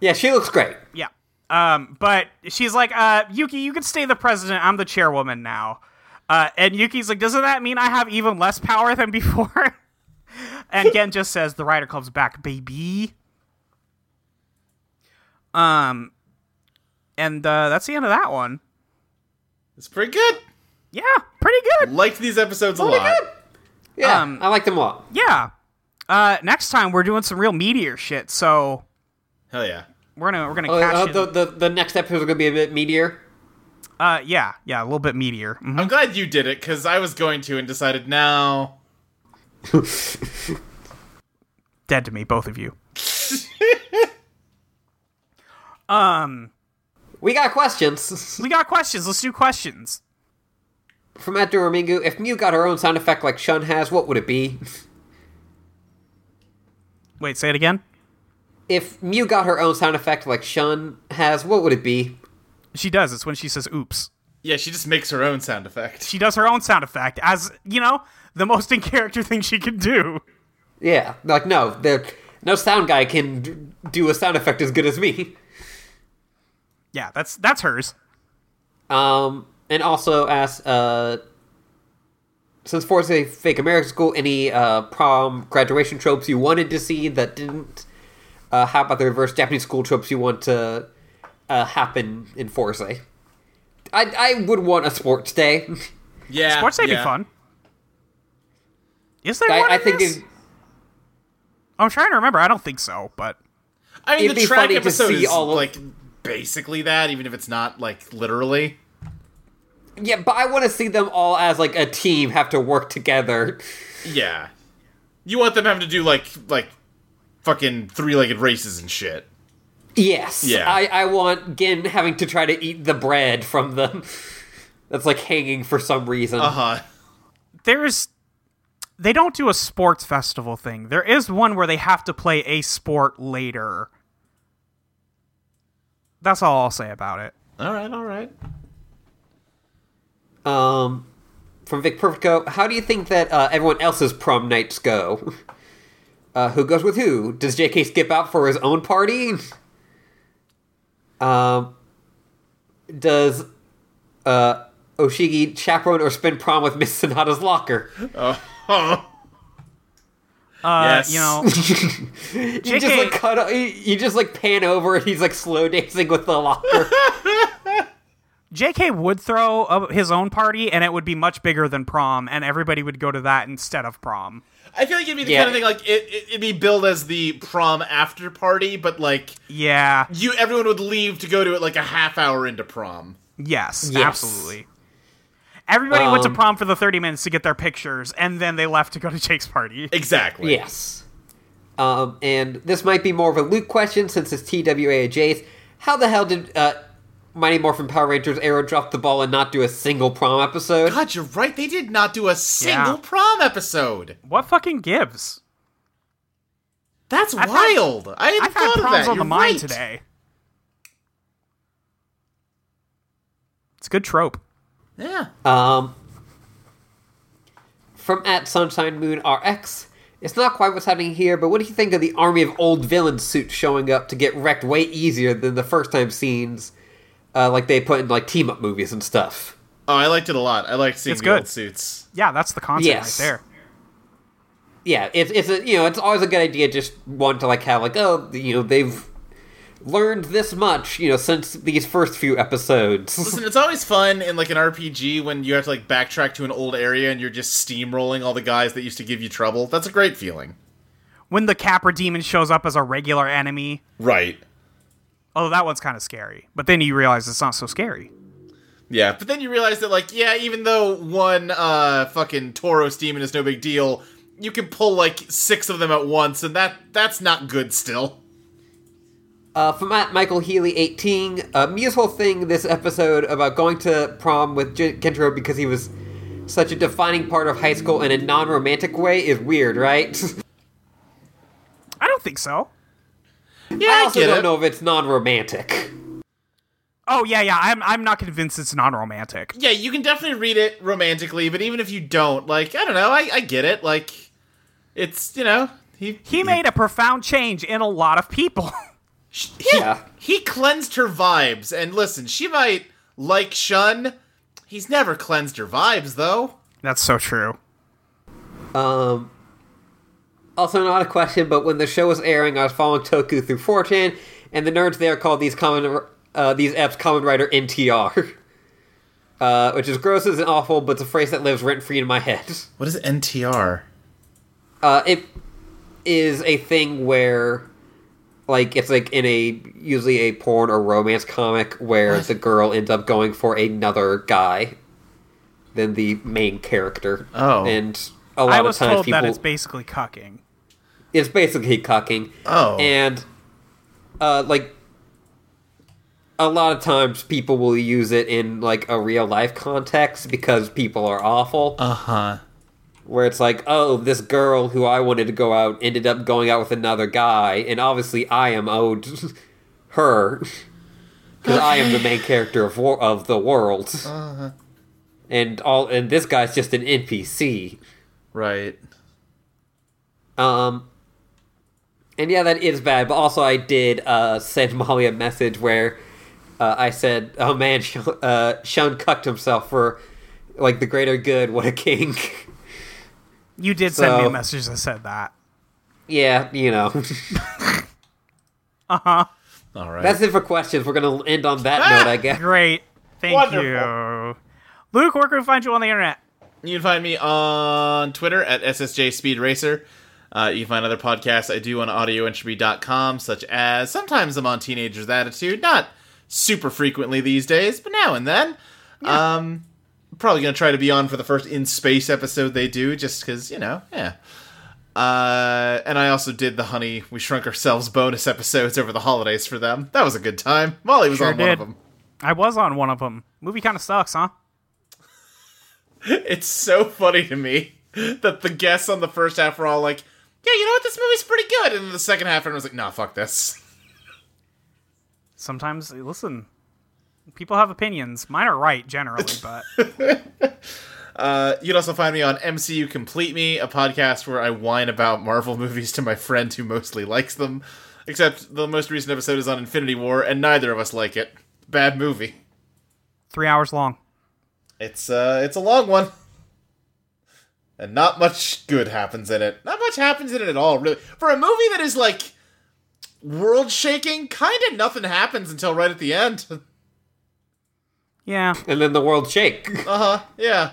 Yeah, she looks great. Yeah. Um, but she's like, uh, Yuki, you can stay the president. I'm the chairwoman now. Uh, and Yuki's like, doesn't that mean I have even less power than before? and Gen just says, the Rider Club's back, baby. Um, and uh, that's the end of that one. It's pretty good. Yeah, pretty good. Liked these episodes a lot. Yeah, Um, I like them a lot. Yeah. Uh, next time we're doing some real meteor shit, so Hell yeah. We're gonna we're gonna Uh, catch uh, it. the, the the next episode is gonna be a bit meteor. uh, yeah, yeah, a little bit meteor. Mhm. I'm glad you did it because I was going to and decided no. Dead to me, both of you. um. We got questions We got questions. Let's do questions. from Ed Domingo. If Mew got her own sound effect like Shun has, what would it be? Wait, say it again. If Mew got her own sound effect like Shun has, what would it be? She does. It's when she says oops. Yeah, she just makes her own sound effect. She does her own sound effect as, you know, the most in character thing she can do. Yeah, like no, there, no sound guy can do a sound effect as good as me. Yeah, that's that's hers. Um, and also ask, uh, since Fourze a fake American school, any uh, prom graduation tropes you wanted to see that didn't uh, how about the reverse Japanese school trips you want to uh, happen in Fourze? I I would want a sports day. Yeah, Sports Day yeah. be fun. Is there I, one I in think this? it, I'm trying to remember. I don't think so, but I mean, It'd the be track to episode see is all of- like basically that, even if it's not like literally. yeah, but I want to see them all as like a team have to work together. Yeah, you want them having to do like like fucking three-legged races and shit. Yes. Yeah. I, I want Gen having to try to eat the bread from the that's like hanging for some reason. Uh huh. there's they don't do a sports festival thing. There is one where they have to play a sport later. That's all I'll say about it. All right, all right. Um, from Vic Perfecto, how do you think that uh, everyone else's prom nights go? Uh, who goes with who? Does JK skip out for his own party? Um, does uh, Ohsugi chaperone or spin prom with Miss Sonoda's locker? Oh, Uh, Yes. you know, You just JK like cut. You, you just like pan over and he's like slow dancing with the locker. JK would throw a, his own party, and it would be much bigger than prom, and everybody would go to that instead of prom. I feel like it'd be the Yeah. kind of thing like it, it, it'd be billed as the prom after party, but like Yeah. you, everyone would leave to go to it like a half hour into prom. Yes. Yes. Absolutely. Everybody went to Um, prom for the 30 minutes to get their pictures, and then they left to go to JK's party. Exactly. Yes. Um, and this might be more of a Luke question since it's TWA Jace. How the hell did uh, Mighty Morphin Power Rangers Arrow drop the ball and not do a single prom episode? God, you're right. They did not do a single Yeah. prom episode. What fucking gives? That's I've had- wild. I hadn't I've had thought of proms that. on the You're mind right. today. It's a good trope. Yeah. Um, from at Sunshine Moon RX. It's not quite what's happening here, but what do you think of the army of old villain suits showing up to get wrecked way easier than the first time scenes, uh, like they put in like team up movies and stuff? Oh, I liked it a lot. I liked seeing It's the good. old suits. Yeah, that's the concept Yes. right there. yeah, it's it's a you know it's always a good idea just one to like have like oh you know they've learned this much you know since these first few episodes. Listen, it's always fun in like an RPG when you have to like backtrack to an old area and you're just steamrolling all the guys that used to give you trouble. That's a great feeling. When the Capra demon shows up as a regular enemy, Right. Although that one's kind of scary. But then you realize it's not so scary. Yeah, but then you realize that like yeah, even though one uh fucking Taurus demon is no big deal, you can pull like six of them at once, and that that's not good still. Uh, from at Michael Healy eighteen, uh, Mia's whole thing this episode about going to prom with J- Gentaro because he was such a defining part of high school in a non-romantic way is weird, right? I don't think so. Yeah, I I, also get don't it. know if it's non-romantic. Oh yeah, yeah. I'm I'm not convinced it's non-romantic. Yeah, you can definitely read it romantically, but even if you don't, like, I don't know, I, I get it. Like, it's you know, he He made a profound change in a lot of people. he, Yeah. he cleansed her vibes. And listen, she might like Shun. He's never cleansed her vibes though. That's so true. Um, also, not a question, but when the show was airing, I was following Toku through 4chan, and the nerds there called these common uh, these apps Kamen Rider NTR, uh, which is gross and awful, but it's a phrase that lives rent free in my head. What is NTR? Uh, it is a thing where, like, it's like in a usually a porn or romance comic where the girl ends up going for another guy than the main character. Oh. and a lot I of was times told people that it's basically cucking. It's basically cucking. Oh. And uh like a lot of times people will use it in like a real life context because people are awful. Uh huh. where it's like, oh, this girl who I wanted to go out ended up going out with another guy, and obviously I am owed her because I am the main character of war- of the world. And all and this guy's just an NPC. Right. Um, and yeah, that is bad. But also, I did uh, send Molly a message where uh, I said, "Oh man, Shun, uh, Shun cucked himself for like the greater good. What a king!" You did send me a message that said that. yeah, you know. Uh huh. All right. That's it for questions. We're gonna end on that note, I guess. Great. Thank Wonderful. you. Luke, where can we find you on the internet? You can find me on Twitter at SSJ Speed Racer. Uh, you can find other podcasts I do on audioentropy.com, such as sometimes I'm on Teenagers Attitude, not super frequently these days, but now and then. Um, probably going to try to be on for the first in space episode they do, just because, you know, yeah. Uh, and I also did the Honey We Shrunk Ourselves bonus episodes over the holidays for them. That was a good time. Molly was Sure on one of them. I was on one of them. Movie kind of sucks, huh? It's so funny to me that the guests on the first half were all like, "Yeah, you know what? This movie's pretty good," and then the second half, everyone was like, "Nah, fuck this." Sometimes, listen, people have opinions. Mine are right generally, but Uh, you can also find me on MCU Complete Me, a podcast where I whine about Marvel movies to my friend who mostly likes them. Except the most recent episode is on Infinity War, and neither of us like it. Bad movie. three hours long. It's uh, it's a long one, and not much good happens in it. Not much happens in it at all, really. For a movie that is like world shaking, kind of nothing happens until right at the end. Yeah. And then the world shake. Uh huh. Yeah.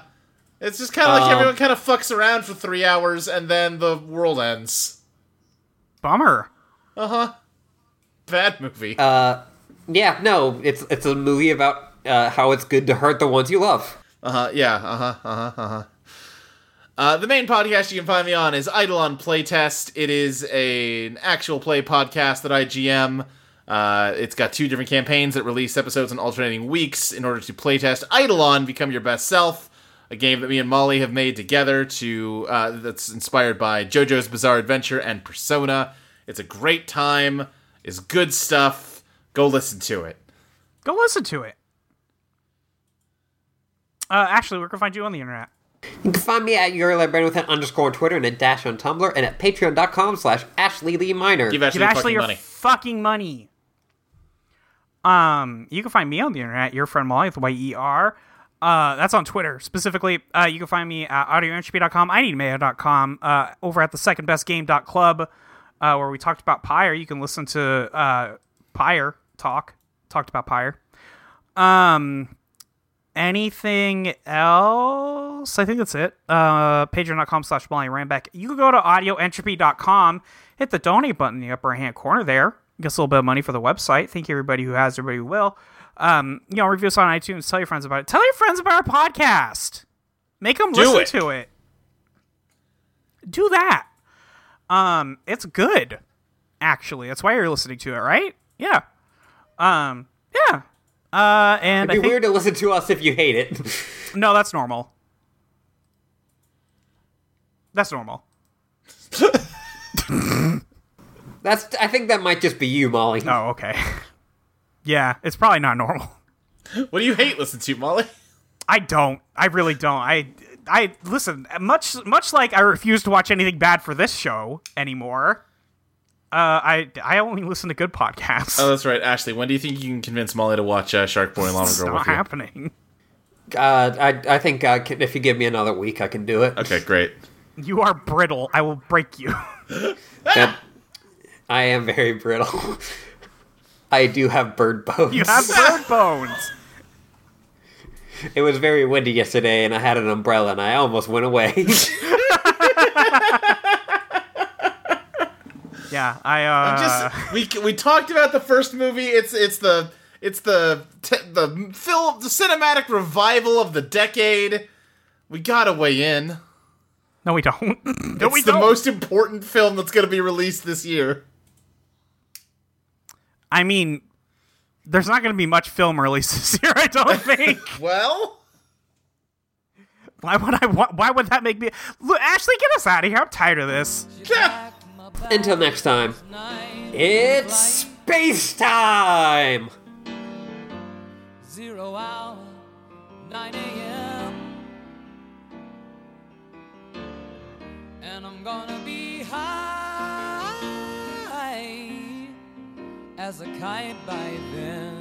It's just kind of like Um, everyone kind of fucks around for three hours, and then the world ends. Bummer. Uh huh. Bad movie. Uh, yeah, no, it's it's a movie about uh, how it's good to hurt the ones you love. Uh huh. Yeah. Uh huh. Uh huh. Uh huh. Uh, the main podcast you can find me on is Eidolon Playtest. It is a, an actual play podcast that I GM. Uh, it's got two different campaigns that release episodes in alternating weeks in order to playtest Eidolon Become Your Best Self, a game that me and Molly have made together to uh, that's inspired by JoJo's Bizarre Adventure and Persona. It's a great time. It's good stuff. Go listen to it. Go listen to it. Uh, Ashley, where can we find you on the internet? You can find me at your librarian with an underscore on Twitter and a dash on Tumblr and at patreon.com slash Ashley Lee Minor. Give Ashley Give your Ashley fucking your money. fucking money. Um, you can find me on the internet, your friend Molly with Y-E-R. Uh, that's on Twitter specifically. Uh, you can find me at audioentropy.com, I need mayo.com, uh, over at the second best game.club, uh, where we talked about Pyre. You can listen to, uh, Pyre talk, talked about Pyre. Um, anything else? I think that's it. Uh, patreon.com slash Molly Rambeck. You can go to audioentropy.com, hit the donate button in the upper hand corner there. Get a little bit of money for the website. Thank you, everybody who has, everybody who will. Um, you know, review us on iTunes. Tell your friends about it. Tell your friends about our podcast. Make them Do listen it. to it. Do that. Um, it's good. Actually, that's why you're listening to it, right? Yeah. Um, yeah. Uh, and It'd be think weird to listen to us if you hate it. no, that's normal. That's normal. That's I think that might just be you, Molly. Oh, okay. Yeah, it's probably not normal. What do you hate listen to, Molly? I don't. I really don't. I I listen, much much like I refuse to watch anything bad for this show anymore. Uh, I I only listen to good podcasts. Oh, that's right, Ashley. When do you think you can convince Molly to watch uh, Shark Boy and Lava Girl not with you? happening. Uh, I I think I can, if you give me another week, I can do it. Okay, great. You are brittle. I will break you. Yep. I am very brittle. I do have bird bones. You have bird bones. It was very windy yesterday, and I had an umbrella, and I almost went away. Yeah, I uh. Just we we talked about the first movie. It's it's the it's the te- the film the cinematic revival of the decade. We gotta weigh in. no, we don't. no, it's we the don't. most important film that's gonna be released this year. I mean, there's not going to be much film released this year. I don't think. Well, why would I? Why would that make me? Look, Ashley, get us out of here. I'm tired of this. Until next time, it's space time. Zero hour, 9 a.m. And I'm gonna be high as a kite by then.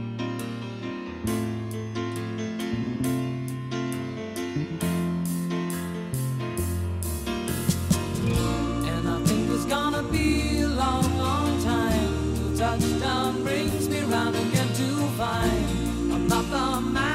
touchdown brings me round again to find I'm not the man.